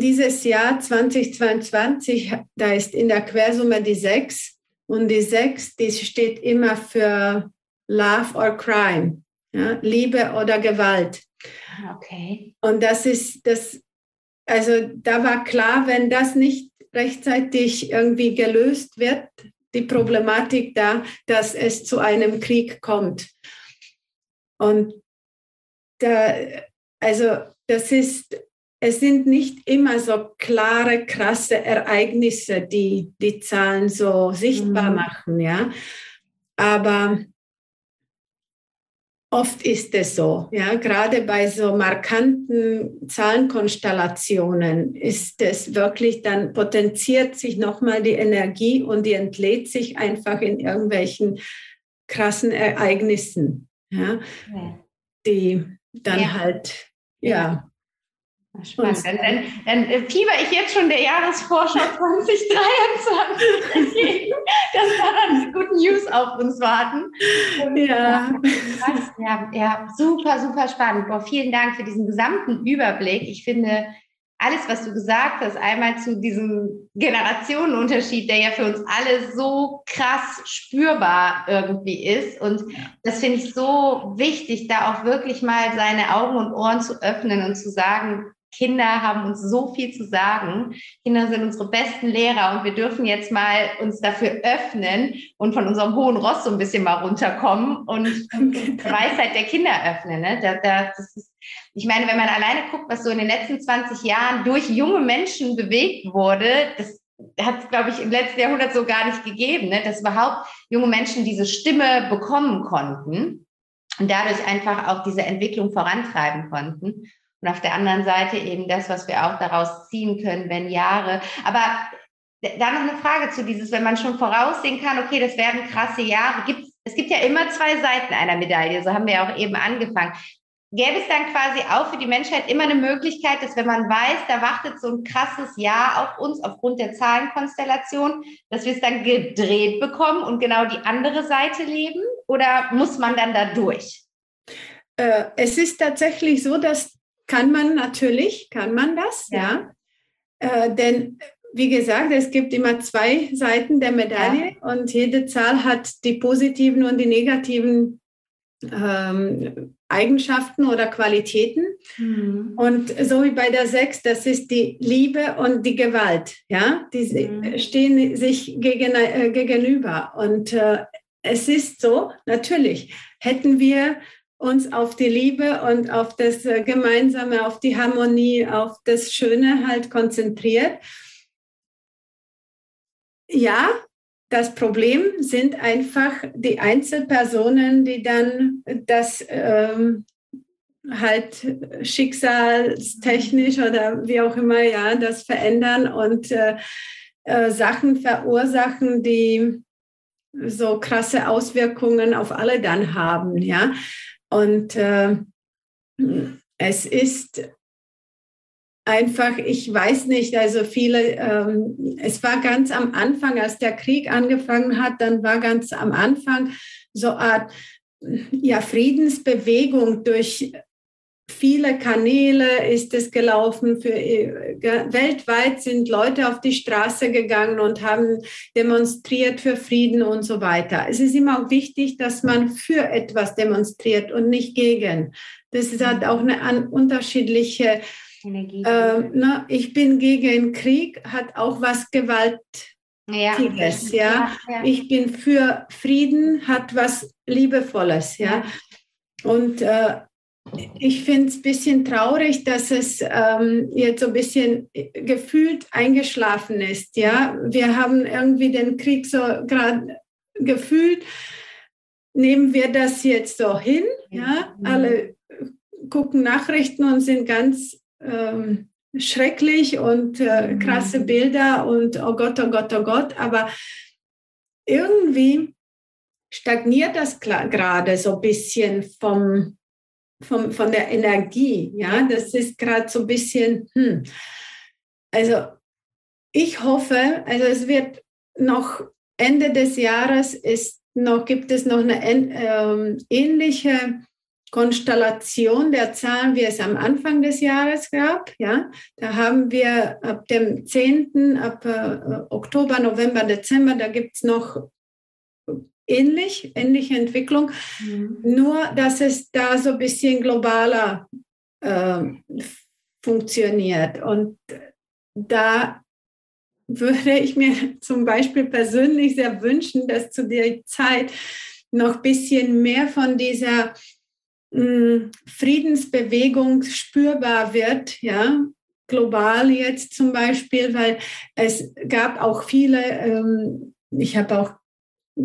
dieses Jahr 2022, da ist in der Quersumme die 6 und die 6, die steht immer für Love or Crime, ja, Liebe oder Gewalt. Okay. Und das ist das, also da war klar, wenn das nicht rechtzeitig irgendwie gelöst wird, die Problematik da, dass es zu einem Krieg kommt. Und da, also das ist es sind nicht immer so klare, krasse Ereignisse, die die Zahlen so sichtbar mhm. machen, ja. Aber oft ist es so, ja. Gerade bei so markanten Zahlenkonstellationen ist es wirklich, dann potenziert sich nochmal die Energie und die entlädt sich einfach in irgendwelchen krassen Ereignissen. ja, die dann ja. halt, ja, Spannend. Dann, dann, dann fieber ich jetzt schon der Jahresvorschau 2023 dass da dann gute News auf uns warten. Und ja. ja. Ja, super, super spannend. Boah, vielen Dank für diesen gesamten Überblick. Ich finde, alles, was du gesagt hast, einmal zu diesem Generationenunterschied, der ja für uns alle so krass spürbar irgendwie ist. Und das finde ich so wichtig, da auch wirklich mal seine Augen und Ohren zu öffnen und zu sagen, Kinder haben uns so viel zu sagen. Kinder sind unsere besten Lehrer und wir dürfen jetzt mal uns dafür öffnen und von unserem hohen Ross so ein bisschen mal runterkommen und [LAUGHS] die Weisheit der Kinder öffnen. Ne? Da, da, das ist, ich meine, wenn man alleine guckt, was so in den letzten 20 Jahren durch junge Menschen bewegt wurde, das hat es, glaube ich, im letzten Jahrhundert so gar nicht gegeben, ne? dass überhaupt junge Menschen diese Stimme bekommen konnten und dadurch einfach auch diese Entwicklung vorantreiben konnten. Und auf der anderen Seite eben das, was wir auch daraus ziehen können, wenn Jahre. Aber da noch eine Frage zu dieses, wenn man schon voraussehen kann, okay, das werden krasse Jahre. Gibt, es gibt ja immer zwei Seiten einer Medaille, so haben wir ja auch eben angefangen. Gäbe es dann quasi auch für die Menschheit immer eine Möglichkeit, dass wenn man weiß, da wartet so ein krasses Jahr auf uns aufgrund der Zahlenkonstellation, dass wir es dann gedreht bekommen und genau die andere Seite leben? Oder muss man dann da durch? Äh, es ist tatsächlich so, dass kann man natürlich, kann man das, ja. ja. Äh, denn wie gesagt, es gibt immer zwei Seiten der Medaille ja. und jede Zahl hat die positiven und die negativen ähm, Eigenschaften oder Qualitäten. Mhm. Und so wie bei der Sechs, das ist die Liebe und die Gewalt. Ja, die mhm. stehen sich gegen, äh, gegenüber. Und äh, es ist so, natürlich, hätten wir uns auf die Liebe und auf das äh, Gemeinsame, auf die Harmonie, auf das Schöne halt konzentriert. Ja, das Problem sind einfach die Einzelpersonen, die dann das ähm, halt schicksalstechnisch oder wie auch immer, ja, das verändern und äh, äh, Sachen verursachen, die so krasse Auswirkungen auf alle dann haben, ja. Und äh, es ist einfach, ich weiß nicht, also viele, ähm, es war ganz am Anfang, als der Krieg angefangen hat, dann war ganz am Anfang so eine Art ja, Friedensbewegung durch viele Kanäle ist es gelaufen. Für, äh, weltweit sind Leute auf die Straße gegangen und haben demonstriert für Frieden und so weiter. Es ist immer auch wichtig, dass man für etwas demonstriert und nicht gegen. Das hat auch eine unterschiedliche Energie. Äh, ne, ich bin gegen Krieg, hat auch was Gewalt. Ja. ja. Ja, ja. Ich bin für Frieden, hat was Liebevolles, ja. Und äh, ich finde es ein bisschen traurig, dass es ähm, jetzt so ein bisschen gefühlt eingeschlafen ist. Ja, wir haben irgendwie den Krieg so gerade gefühlt. Nehmen wir das jetzt so hin? Ja, mhm. alle gucken Nachrichten und sind ganz ähm, schrecklich und äh, krasse mhm. Bilder und oh Gott, oh Gott, oh Gott. Aber irgendwie stagniert das gerade so ein bisschen vom vom, von der Energie. Ja, das ist gerade so ein bisschen, hm. also ich hoffe, also es wird noch Ende des Jahres ist noch, gibt es noch eine ähm, ähnliche Konstellation der Zahlen, wie es am Anfang des Jahres gab. Ja, da haben wir ab dem 10., ab äh, Oktober, November, Dezember, da gibt es noch ähnlich, ähnliche Entwicklung, mhm. nur dass es da so ein bisschen globaler äh, funktioniert. Und da würde ich mir [LAUGHS] zum Beispiel persönlich sehr wünschen, dass zu der Zeit noch ein bisschen mehr von dieser mh, hm, Friedensbewegung spürbar wird, ja, global jetzt zum Beispiel, weil es gab auch viele, ähm, ich habe auch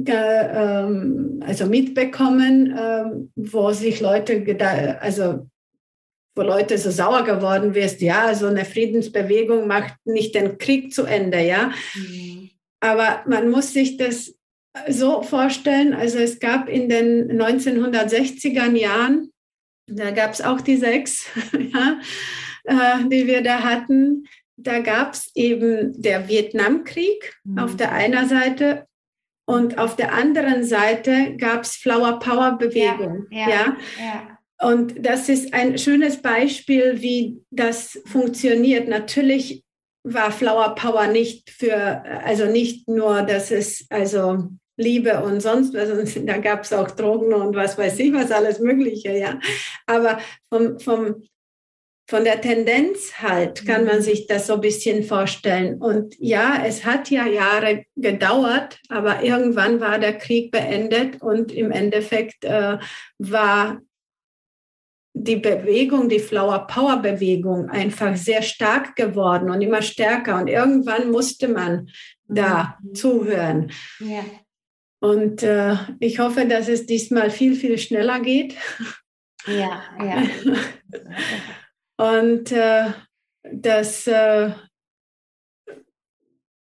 also mitbekommen, ähm, wo sich Leute, also wo Leute so sauer geworden wirst, ja, so eine Friedensbewegung macht nicht den Krieg zu Ende, ja. Mhm. Aber man muss sich das so vorstellen, also es gab in den 1960er Jahren, da gab es auch die sechs, [LAUGHS] ja, äh, die wir da hatten, da gab es eben der Vietnamkrieg mhm. auf der einen Seite und auf der anderen Seite gab es Flower Power Bewegung. Ja, ja, ja. Und das ist ein schönes Beispiel, wie das funktioniert. Natürlich war Flower Power nicht für, also nicht nur, dass es also Liebe und sonst was, und da gab es auch Drogen und was weiß ich, was alles Mögliche, ja. Aber vom, vom, von der Tendenz halt kann man mhm. sich das so ein bisschen vorstellen. Und ja, es hat ja Jahre gedauert, aber irgendwann war der Krieg beendet und im Endeffekt äh, war die Bewegung, die Flower Power Bewegung einfach sehr stark geworden und immer stärker. Und irgendwann musste man da mhm. zuhören. Ja. Und äh, ich hoffe, dass es diesmal viel, viel schneller geht. Ja, ja. [LAUGHS] Und äh, dass äh,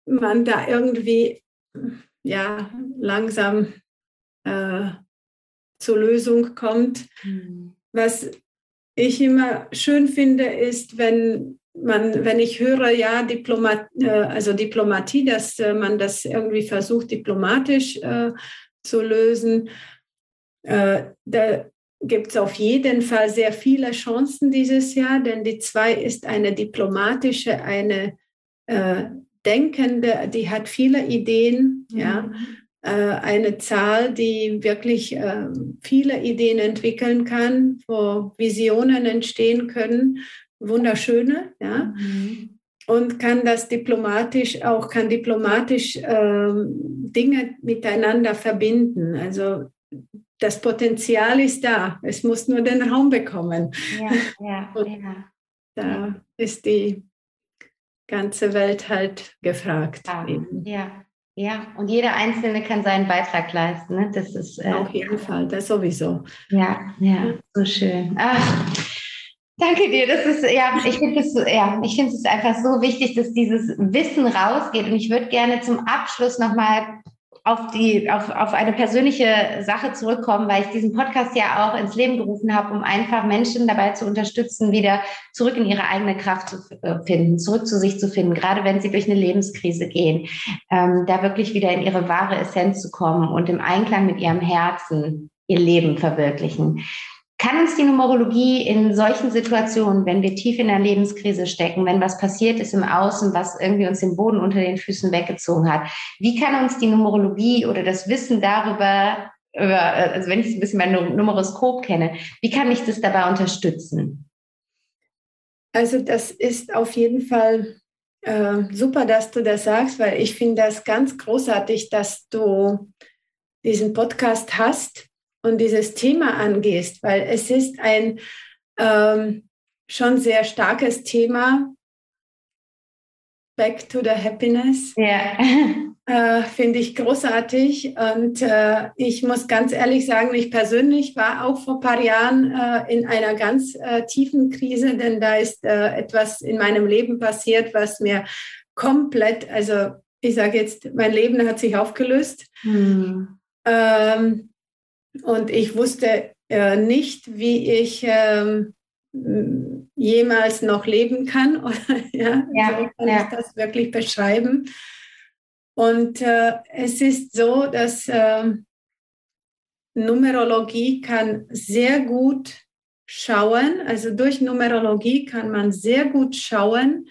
man da irgendwie ja, langsam äh, zur Lösung kommt. Mhm. Was ich immer schön finde, ist, wenn man, wenn ich höre, ja, Diplomat, äh, also Diplomatie, dass äh, man das irgendwie versucht, diplomatisch äh, zu lösen, äh, da gibt es auf jeden Fall sehr viele Chancen dieses Jahr, denn die zwei ist eine diplomatische, eine äh, denkende, die hat viele Ideen, mhm. ja, äh, eine Zahl, die wirklich äh, viele Ideen entwickeln kann, wo Visionen entstehen können, wunderschöne, ja. Mhm. Und kann das diplomatisch auch, kann diplomatisch äh, Dinge miteinander verbinden. Also das Potenzial ist da. Es muss nur den Raum bekommen. Ja, ja, [LAUGHS] ja. Da ist die ganze Welt halt gefragt. Ja, ja, ja. Und jeder Einzelne kann seinen Beitrag leisten. Ne? Das ist äh, auf jeden Fall, das sowieso. Ja, ja, so schön. Ach, danke dir. Das ist ja, ich finde es ja, ich finde es einfach so wichtig, dass dieses Wissen rausgeht. Und ich würde gerne zum Abschluss nochmal auf, die, auf, auf eine persönliche Sache zurückkommen, weil ich diesen Podcast ja auch ins Leben gerufen habe, um einfach Menschen dabei zu unterstützen, wieder zurück in ihre eigene Kraft zu äh, finden, zurück zu sich zu finden, gerade wenn sie durch eine Lebenskrise gehen, ähm, da wirklich wieder in ihre wahre Essenz zu kommen und im Einklang mit ihrem Herzen ihr Leben verwirklichen. Kann uns die Numerologie in solchen Situationen, wenn wir tief in der Lebenskrise stecken, wenn was passiert ist im Außen, was irgendwie uns den Boden unter den Füßen weggezogen hat, wie kann uns die Numerologie oder das Wissen darüber, über, also wenn ich ein bisschen mein Numeroskop kenne, wie kann mich das dabei unterstützen? Also das ist auf jeden Fall äh, super, dass du das sagst, weil ich finde das ganz großartig, dass du diesen Podcast hast und dieses Thema angehst, weil es ist ein ähm, schon sehr starkes Thema. Back to the Happiness. Ja. [LAUGHS] Äh, Finde ich großartig. Und äh, ich muss ganz ehrlich sagen, ich persönlich war auch vor ein paar Jahren äh, in einer ganz äh, tiefen Krise, denn da ist äh, etwas in meinem Leben passiert, was mir komplett, also ich sage jetzt, mein Leben hat sich aufgelöst. Hm. Ähm, und ich wusste äh, nicht, wie ich ähm, jemals noch leben kann. [LAUGHS] ja, ja, so kann ja. ich das wirklich beschreiben. Und äh, es ist so, dass äh, Numerologie kann sehr gut schauen, also durch Numerologie kann man sehr gut schauen,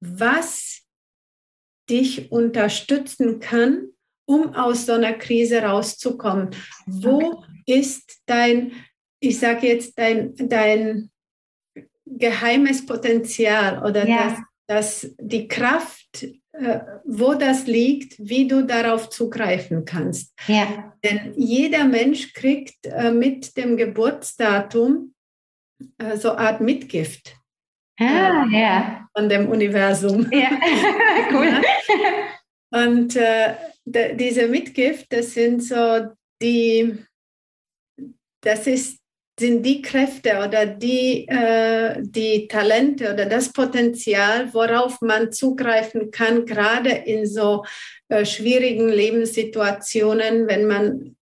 was dich unterstützen kann, um aus so einer Krise rauszukommen. Wo ist dein, ich sage jetzt, dein, dein geheimes Potenzial oder ja. das, das, die Kraft, äh, wo das liegt, wie du darauf zugreifen kannst. Ja. Denn jeder Mensch kriegt äh, mit dem Geburtsdatum äh, so eine Art Mitgift. Ah, ja. Von dem Universum. Ja, [LAUGHS] cool. Und äh, diese Mitgift, das sind so die das ist sind die Kräfte oder die, äh, die Talente oder das Potenzial, worauf man zugreifen kann, gerade in so äh, schwierigen Lebenssituationen, wenn man,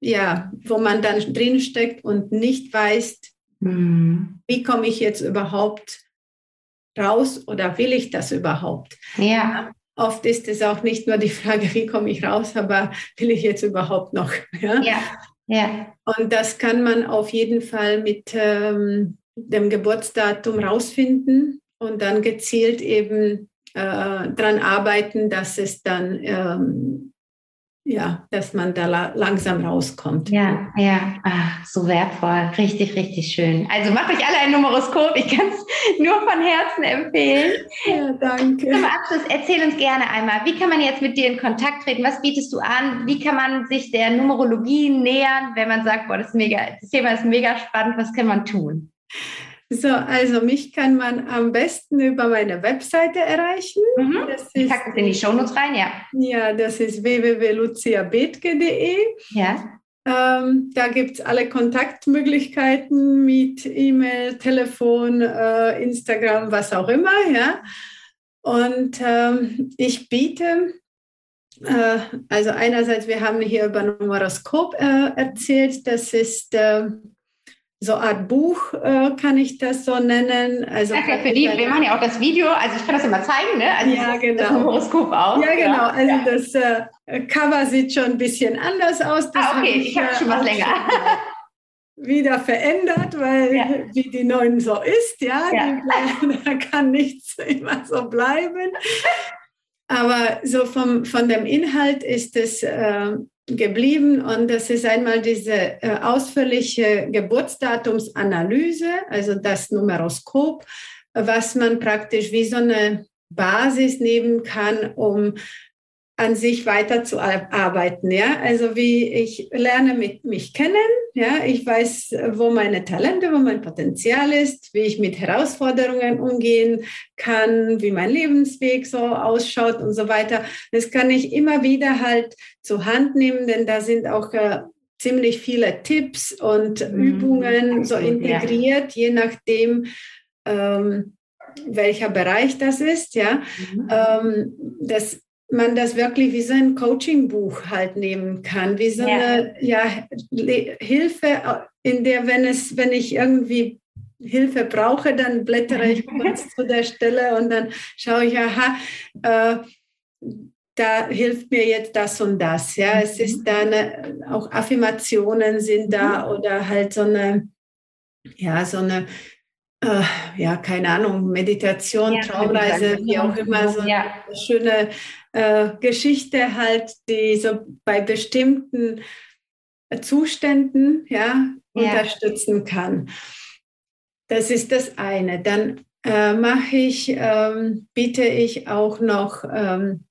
ja, wo man dann drinsteckt und nicht weiß, mhm. wie komme ich jetzt überhaupt raus oder will ich das überhaupt? Ja. Oft ist es auch nicht nur die Frage, wie komme ich raus, aber will ich jetzt überhaupt noch? [LAUGHS] Ja. ja. ja. Und das kann man auf jeden Fall mit ähm, dem Geburtsdatum rausfinden und dann gezielt eben äh, daran arbeiten, dass es dann ähm, ja, dass man da la langsam rauskommt. Ja, ja, Ach, so wertvoll, richtig, richtig schön. Also macht euch alle ein Numeroskop, ich kann es nur von Herzen empfehlen. Ja, danke. Zum Abschluss erzähl uns gerne einmal, wie kann man jetzt mit dir in Kontakt treten? Was bietest du an? Wie kann man sich der Numerologie nähern, wenn man sagt, boah, das, ist mega, das Thema ist mega spannend, was kann man tun? So, also mich kann man am besten über meine Webseite erreichen. Mhm. Das ich packe es in die Shownotes rein, ja. Ja, das ist www.luciabethke.de. Ja. Ähm, da gibt es alle Kontaktmöglichkeiten mit E-Mail, Telefon, äh, Instagram, was auch immer. Ja. Und ähm, ich biete äh, also einerseits, wir haben hier über Numeroskop äh, erzählt, das ist äh, so eine Art Buch, äh, kann ich das so nennen. Also okay, für die, wir machen ja auch das Video, also ich kann das immer zeigen, ne? Also ja, genau. das Horoskop aus. Ja, genau. Also ja. das äh, Cover sieht schon ein bisschen anders aus. Das ah, okay, hab ich, ich habe schon was länger. wieder verändert, weil ja. wie die neuen so ist, ja, ja. Die, [LAUGHS] da kann nichts immer so bleiben. Aber so vom, von dem Inhalt ist es äh, geblieben und das ist einmal diese äh, ausführliche Geburtsdatumsanalyse, also das Numeroskop, was man praktisch wie so eine Basis nehmen kann, um an sich weiterzuarbeiten. Ja, also wie ich lerne mit mich kennen. Ja, ich weiß, wo meine Talente, wo mein Potenzial ist, wie ich mit Herausforderungen umgehen kann, wie mein Lebensweg so ausschaut und so weiter. Das kann ich immer wieder halt zur Hand nehmen, denn da sind auch äh, ziemlich viele Tipps und mhm. Übungen so integriert, ja. je nachdem, ähm, welcher Bereich das ist. Ja, mhm. ähm, das man das wirklich wie so ein Coaching-Buch halt nehmen kann, wie so eine ja. Hilfe, in der, wenn es, wenn ich irgendwie Hilfe brauche, dann blättere ich [LAUGHS] kurz zu der Stelle und dann schaue ich, aha, äh, da hilft mir jetzt das und das. Ja, es ist mhm. da eine, auch Affirmationen sind da mhm. oder halt so eine, ja, so eine äh, ja, keine Ahnung, Meditation, ja, Traumreise, wie auch immer, so ja. eine schöne äh, Geschichte halt, die so bei bestimmten Zuständen ja, ja. unterstützen kann. Das ist das eine. Dann äh, mache ich, ähm, biete ich auch noch ähm,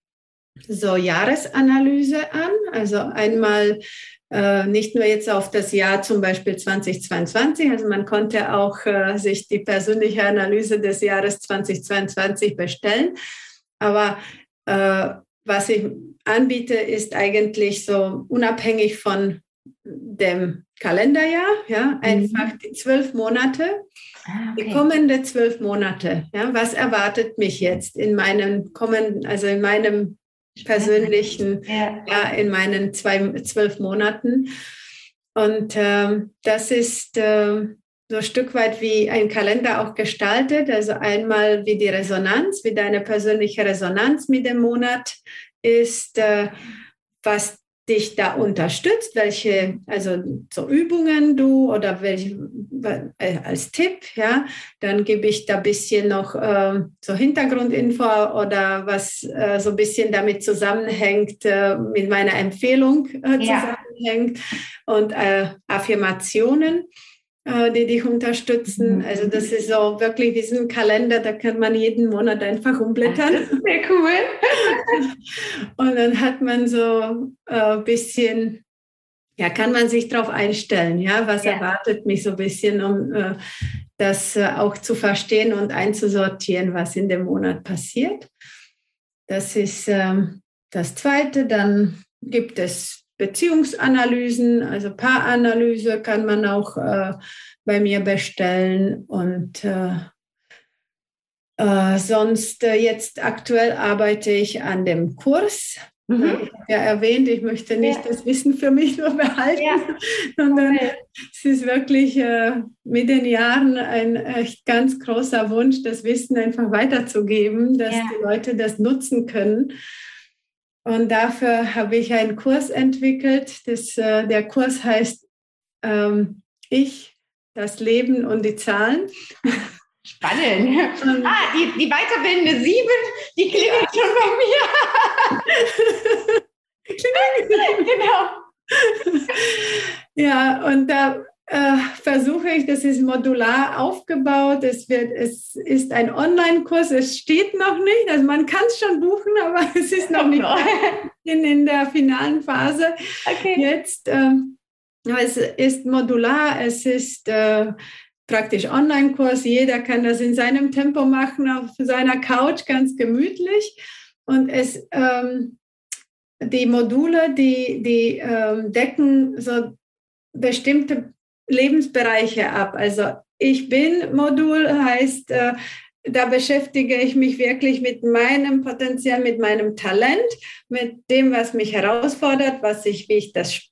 so Jahresanalyse an. Also einmal äh, nicht nur jetzt auf das Jahr zum Beispiel 2022, also man konnte auch äh, sich die persönliche Analyse des Jahres 2022 bestellen, aber äh, was ich anbiete, ist eigentlich so unabhängig von dem Kalenderjahr, ja, mhm. einfach die zwölf Monate, ah, okay. die kommende zwölf Monate. Ja, was erwartet mich jetzt in meinem kommenden, also in meinem persönlichen, ja. ja, in meinen zwei, zwölf Monaten. Und ähm, das ist äh, so ein Stück weit wie ein Kalender auch gestaltet. Also einmal wie die Resonanz, wie deine persönliche Resonanz mit dem Monat ist, äh, was dich da unterstützt, welche, also so Übungen du oder welche äh, als Tipp, ja, dann gebe ich da ein bisschen noch äh, so Hintergrundinfo oder was äh, so ein bisschen damit zusammenhängt, äh, mit meiner Empfehlung äh, zusammenhängt ja. und Affirmationen. Äh, die dich unterstützen. Mhm. Also das ist so wirklich wie so ein Kalender, da kann man jeden Monat einfach umblättern. Sehr cool. [LAUGHS] Und dann hat man so ein äh, bisschen, ja, kann man sich darauf einstellen, ja, was ja. erwartet mich so ein bisschen, um äh, das auch zu verstehen und einzusortieren, was in dem Monat passiert. Das ist ähm, das Zweite. Dann gibt es Beziehungsanalysen, also Paaranalyse kann man auch äh, bei mir bestellen und äh, äh, sonst äh, jetzt aktuell arbeite ich an dem Kurs. Mhm. Ich habe ja erwähnt, ich möchte nicht ja. das Wissen für mich nur behalten, ja. [LAUGHS] sondern okay. es ist wirklich äh, mit den Jahren ein echt ganz großer Wunsch, das Wissen einfach weiterzugeben, dass ja. die Leute das nutzen können. Und dafür habe ich einen Kurs entwickelt. Das, äh, der Kurs heißt ähm, Ich, das Leben und die Zahlen. Spannend. [LAUGHS] Und ah, die, die weiterbildende Sieben, die klingelt ja. schon bei mir. [LAUGHS] [LAUGHS] genau. Ja, und da äh, versuche ich, das ist modular aufgebaut. Es, wird, es ist ein Online-Kurs, es steht noch nicht, also man kann es schon buchen, [LAUGHS] aber es ist noch nicht [LAUGHS] in, in der finalen Phase. Okay. Jetzt, äh, es ist modular, es ist äh, praktisch Online-Kurs. Jeder kann das in seinem Tempo machen, auf seiner Couch, ganz gemütlich. Und es, ähm, die Module, die, die ähm, decken so bestimmte Lebensbereiche ab. Also ich bin Modul heißt, äh, da beschäftige ich mich wirklich mit meinem Potenzial, mit meinem Talent, mit dem, was mich herausfordert, was ich, wie ich das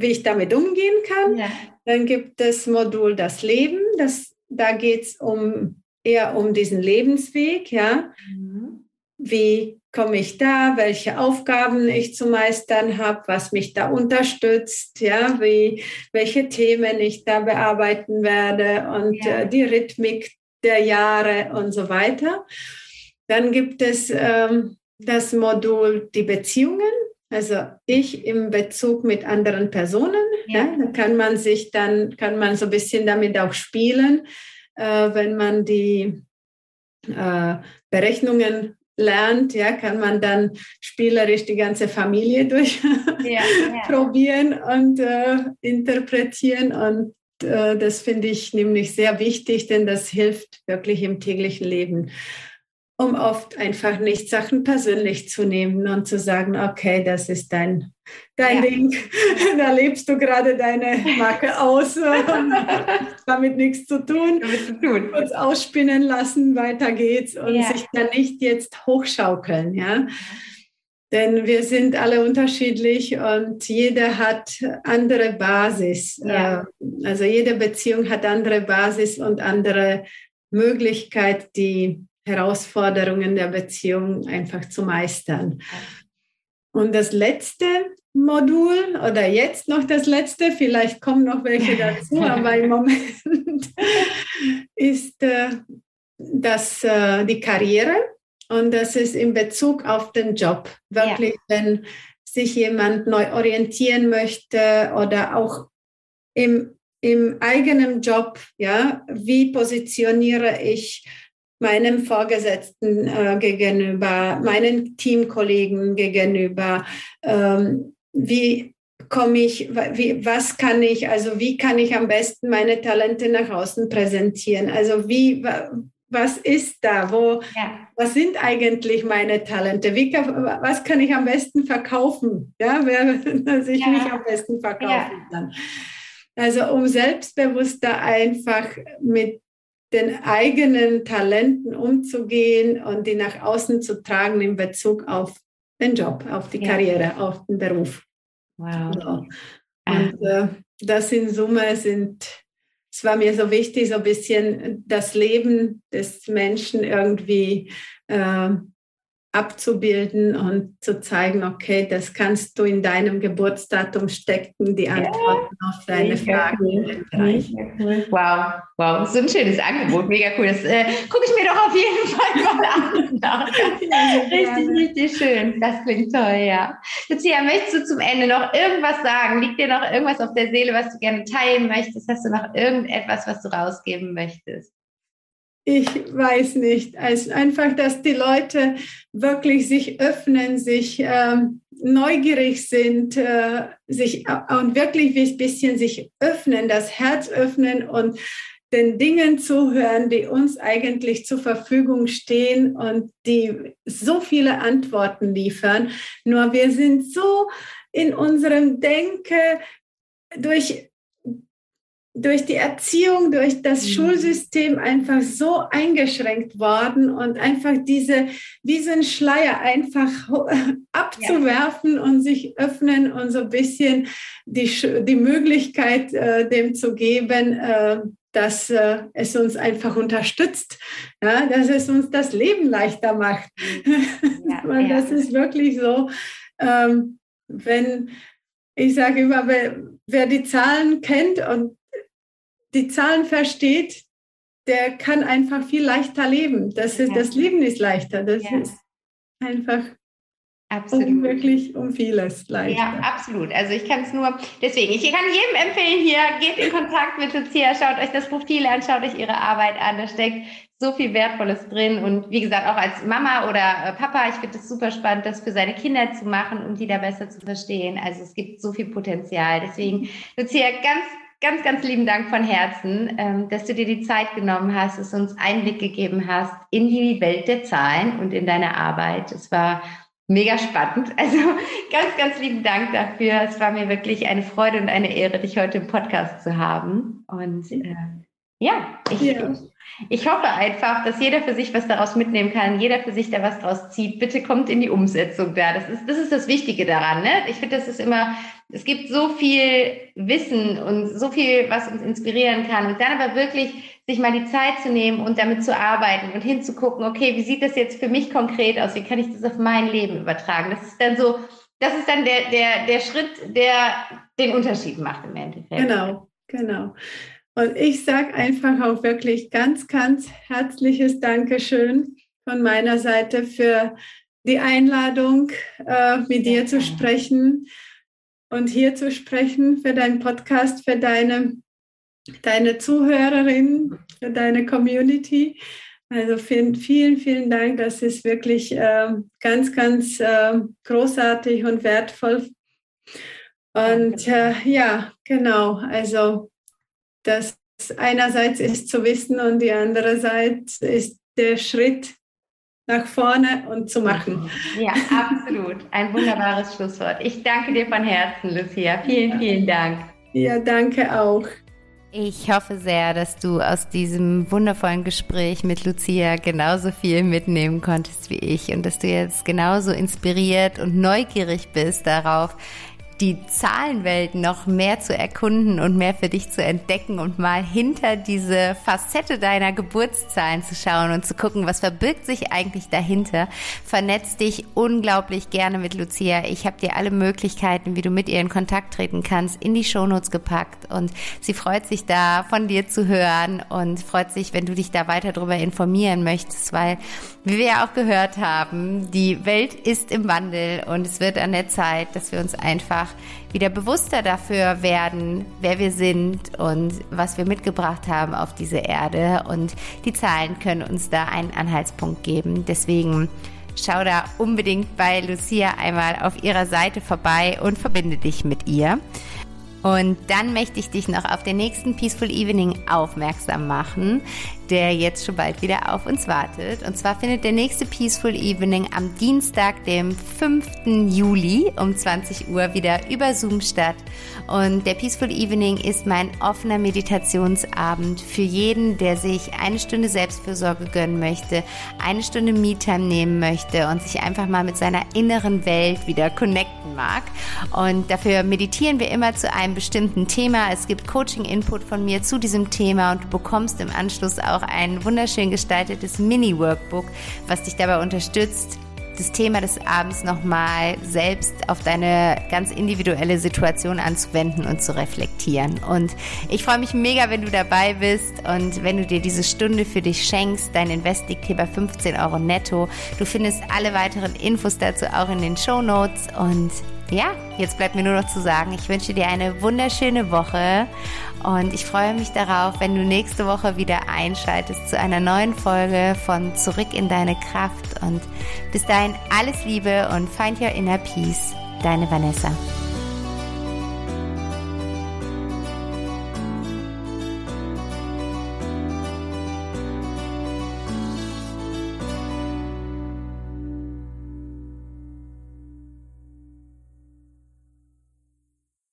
wie ich damit umgehen kann. Ja. Dann gibt es Modul das Leben, das, da geht es um, eher um diesen Lebensweg, ja. Mhm. Wie komme ich da, welche Aufgaben ich zu meistern habe, was mich da unterstützt, ja, wie, welche Themen ich da bearbeiten werde und ja. äh, die Rhythmik der Jahre und so weiter. Dann gibt es ähm, das Modul die Beziehungen. Also ich im Bezug mit anderen Personen, ja. ja. da kann man sich dann, kann man so ein bisschen damit auch spielen, äh, wenn man die äh, Berechnungen lernt, ja, kann man dann spielerisch die ganze Familie durchprobieren ja, [LAUGHS] und äh, interpretieren. Und äh, das finde ich nämlich sehr wichtig, denn das hilft wirklich im täglichen Leben um oft einfach nicht Sachen persönlich zu nehmen und zu sagen, okay, das ist dein, dein ja. Ding, [LAUGHS] da lebst du gerade deine Marke [LAUGHS] aus, damit nichts zu tun, tun. uns ausspinnen lassen, weiter geht's und ja. sich dann nicht jetzt hochschaukeln, ja. Denn wir sind alle unterschiedlich und jeder hat andere Basis. Ja. Äh, also jede Beziehung hat andere Basis und andere Möglichkeit, die Herausforderungen der Beziehung einfach zu meistern. Und das letzte Modul oder jetzt noch das letzte, vielleicht kommen noch welche dazu, [LAUGHS] aber im Moment [LAUGHS] ist äh, das äh, die Karriere und das ist in Bezug auf den Job. Wirklich, ja. wenn sich jemand neu orientieren möchte oder auch im, im eigenen Job, ja, wie positioniere ich meinem Vorgesetzten äh, gegenüber, meinen Teamkollegen gegenüber, ähm, wie komme ich, wie, was kann ich, also wie kann ich am besten meine Talente nach außen präsentieren? Also wie, was ist da? Wo, ja. was sind eigentlich meine Talente? Wie, was kann ich am besten verkaufen? Ja, wer, [LAUGHS] dass ich ja. mich am besten verkaufen ja. kann. Also um selbstbewusster einfach mit den eigenen Talenten umzugehen und die nach außen zu tragen in Bezug auf den Job, auf die ja. Karriere, auf den Beruf. Wow. So. Und äh, das in Summe sind, es war mir so wichtig, so ein bisschen das Leben des Menschen irgendwie äh, abzubilden und zu zeigen, okay, das kannst du in deinem Geburtsdatum stecken, die Antworten ja, auf deine Fragen. Cool. Wow, wow, so ein schönes Angebot, mega cool. Das äh, gucke ich mir doch auf jeden Fall mal an. [LAUGHS] richtig, richtig schön. Das klingt toll, ja. Lucia, möchtest du zum Ende noch irgendwas sagen? Liegt dir noch irgendwas auf der Seele, was du gerne teilen möchtest? Hast du noch irgendetwas, was du rausgeben möchtest? Ich weiß nicht. Also einfach, dass die Leute wirklich sich öffnen, sich ähm, neugierig sind, äh, sich äh, und wirklich ein bisschen sich öffnen, das Herz öffnen und den Dingen zuhören, die uns eigentlich zur Verfügung stehen und die so viele Antworten liefern. Nur wir sind so in unserem Denken durch durch die Erziehung, durch das mhm. Schulsystem einfach so eingeschränkt worden und einfach diese, diesen Schleier einfach [LAUGHS] abzuwerfen ja. und sich öffnen und so ein bisschen die, die Möglichkeit äh, dem zu geben, äh, dass äh, es uns einfach unterstützt, ja, dass es uns das Leben leichter macht. Ja, [LAUGHS] und das ist wirklich so, ähm, wenn ich sage immer, wer die Zahlen kennt und die Zahlen versteht, der kann einfach viel leichter leben. Das, ist, das Leben ist leichter. Das ja. ist einfach Absolut. Um wirklich um vieles leichter. Ja, absolut. Also ich kann es nur, deswegen, ich kann jedem empfehlen hier, geht in Kontakt mit Lucia, schaut euch das Profil an, schaut euch ihre Arbeit an, da steckt so viel Wertvolles drin und wie gesagt, auch als Mama oder äh, Papa, ich finde es super spannend, das für seine Kinder zu machen, um die da besser zu verstehen. Also es gibt so viel Potenzial. Deswegen, Lucia, ganz ganz, ganz lieben Dank von Herzen, ähm, dass du dir die Zeit genommen hast, es uns Einblick gegeben hast in die Welt der Zahlen und in deine Arbeit. Es war mega spannend. [LAUGHS] Also ganz, ganz lieben Dank dafür. Es war mir wirklich eine Freude und eine Ehre, dich heute im Podcast zu haben. Und äh, ja, ich, ja. Ich hoffe einfach, dass jeder für sich was daraus mitnehmen kann, jeder für sich da was draus zieht. Bitte kommt in die Umsetzung da. Das ist das, ist das Wichtige daran. Ne? Ich finde, das ist immer, es gibt so viel Wissen und so viel, was uns inspirieren kann. Und dann aber wirklich sich mal die Zeit zu nehmen und damit zu arbeiten und hinzugucken, okay, wie sieht das jetzt für mich konkret aus? Wie kann ich das auf mein Leben übertragen? Das ist dann so, das ist dann der, der, der Schritt, der den Unterschied macht im Endeffekt. Genau, genau. Und ich sage einfach auch wirklich ganz, ganz herzliches Dankeschön von meiner Seite für die Einladung, äh, mit dir zu sprechen und hier zu sprechen für deinen Podcast, für deine, deine Zuhörerinnen, für deine Community. Also vielen, vielen, vielen Dank. Das ist wirklich äh, ganz, ganz äh, großartig und wertvoll. Und äh, ja, genau. Also das einerseits ist zu wissen und die andere Seite ist der Schritt nach vorne und zu machen. Ja, absolut. Ein wunderbares Schlusswort. Ich danke dir von Herzen, Lucia. Vielen, vielen Dank. Ja, danke auch. Ich hoffe sehr, dass du aus diesem wundervollen Gespräch mit Lucia genauso viel mitnehmen konntest wie ich und dass du jetzt genauso inspiriert und neugierig bist darauf, die Zahlenwelt noch mehr zu erkunden und mehr für dich zu entdecken und mal hinter diese Facette deiner Geburtszahlen zu schauen und zu gucken, was verbirgt sich eigentlich dahinter. Vernetz dich unglaublich gerne mit Lucia. Ich habe dir alle Möglichkeiten, wie du mit ihr in Kontakt treten kannst, in die Shownotes gepackt und sie freut sich da von dir zu hören und freut sich, wenn du dich da weiter darüber informieren möchtest, weil, wie wir ja auch gehört haben, die Welt ist im Wandel und es wird an der Zeit, dass wir uns einfach wieder bewusster dafür werden, wer wir sind und was wir mitgebracht haben auf diese Erde. Und die Zahlen können uns da einen Anhaltspunkt geben. Deswegen schau da unbedingt bei Lucia einmal auf ihrer Seite vorbei und verbinde dich mit ihr. Und dann möchte ich dich noch auf den nächsten Peaceful Evening aufmerksam machen der jetzt schon bald wieder auf uns wartet. Und zwar findet der nächste Peaceful Evening am Dienstag, dem 5. Juli um 20 Uhr wieder über Zoom statt. Und der Peaceful Evening ist mein offener Meditationsabend für jeden, der sich eine Stunde Selbstfürsorge gönnen möchte, eine Stunde Me-Time nehmen möchte und sich einfach mal mit seiner inneren Welt wieder connecten mag. Und dafür meditieren wir immer zu einem bestimmten Thema. Es gibt Coaching-Input von mir zu diesem Thema und du bekommst im Anschluss auch auch ein wunderschön gestaltetes Mini-Workbook, was dich dabei unterstützt, das Thema des Abends nochmal selbst auf deine ganz individuelle Situation anzuwenden und zu reflektieren. Und ich freue mich mega, wenn du dabei bist und wenn du dir diese Stunde für dich schenkst. Dein Invest hier bei 15 Euro netto. Du findest alle weiteren Infos dazu auch in den Show Notes und ja, jetzt bleibt mir nur noch zu sagen, ich wünsche dir eine wunderschöne Woche und ich freue mich darauf, wenn du nächste Woche wieder einschaltest zu einer neuen Folge von Zurück in deine Kraft. Und bis dahin alles Liebe und find your inner peace. Deine Vanessa.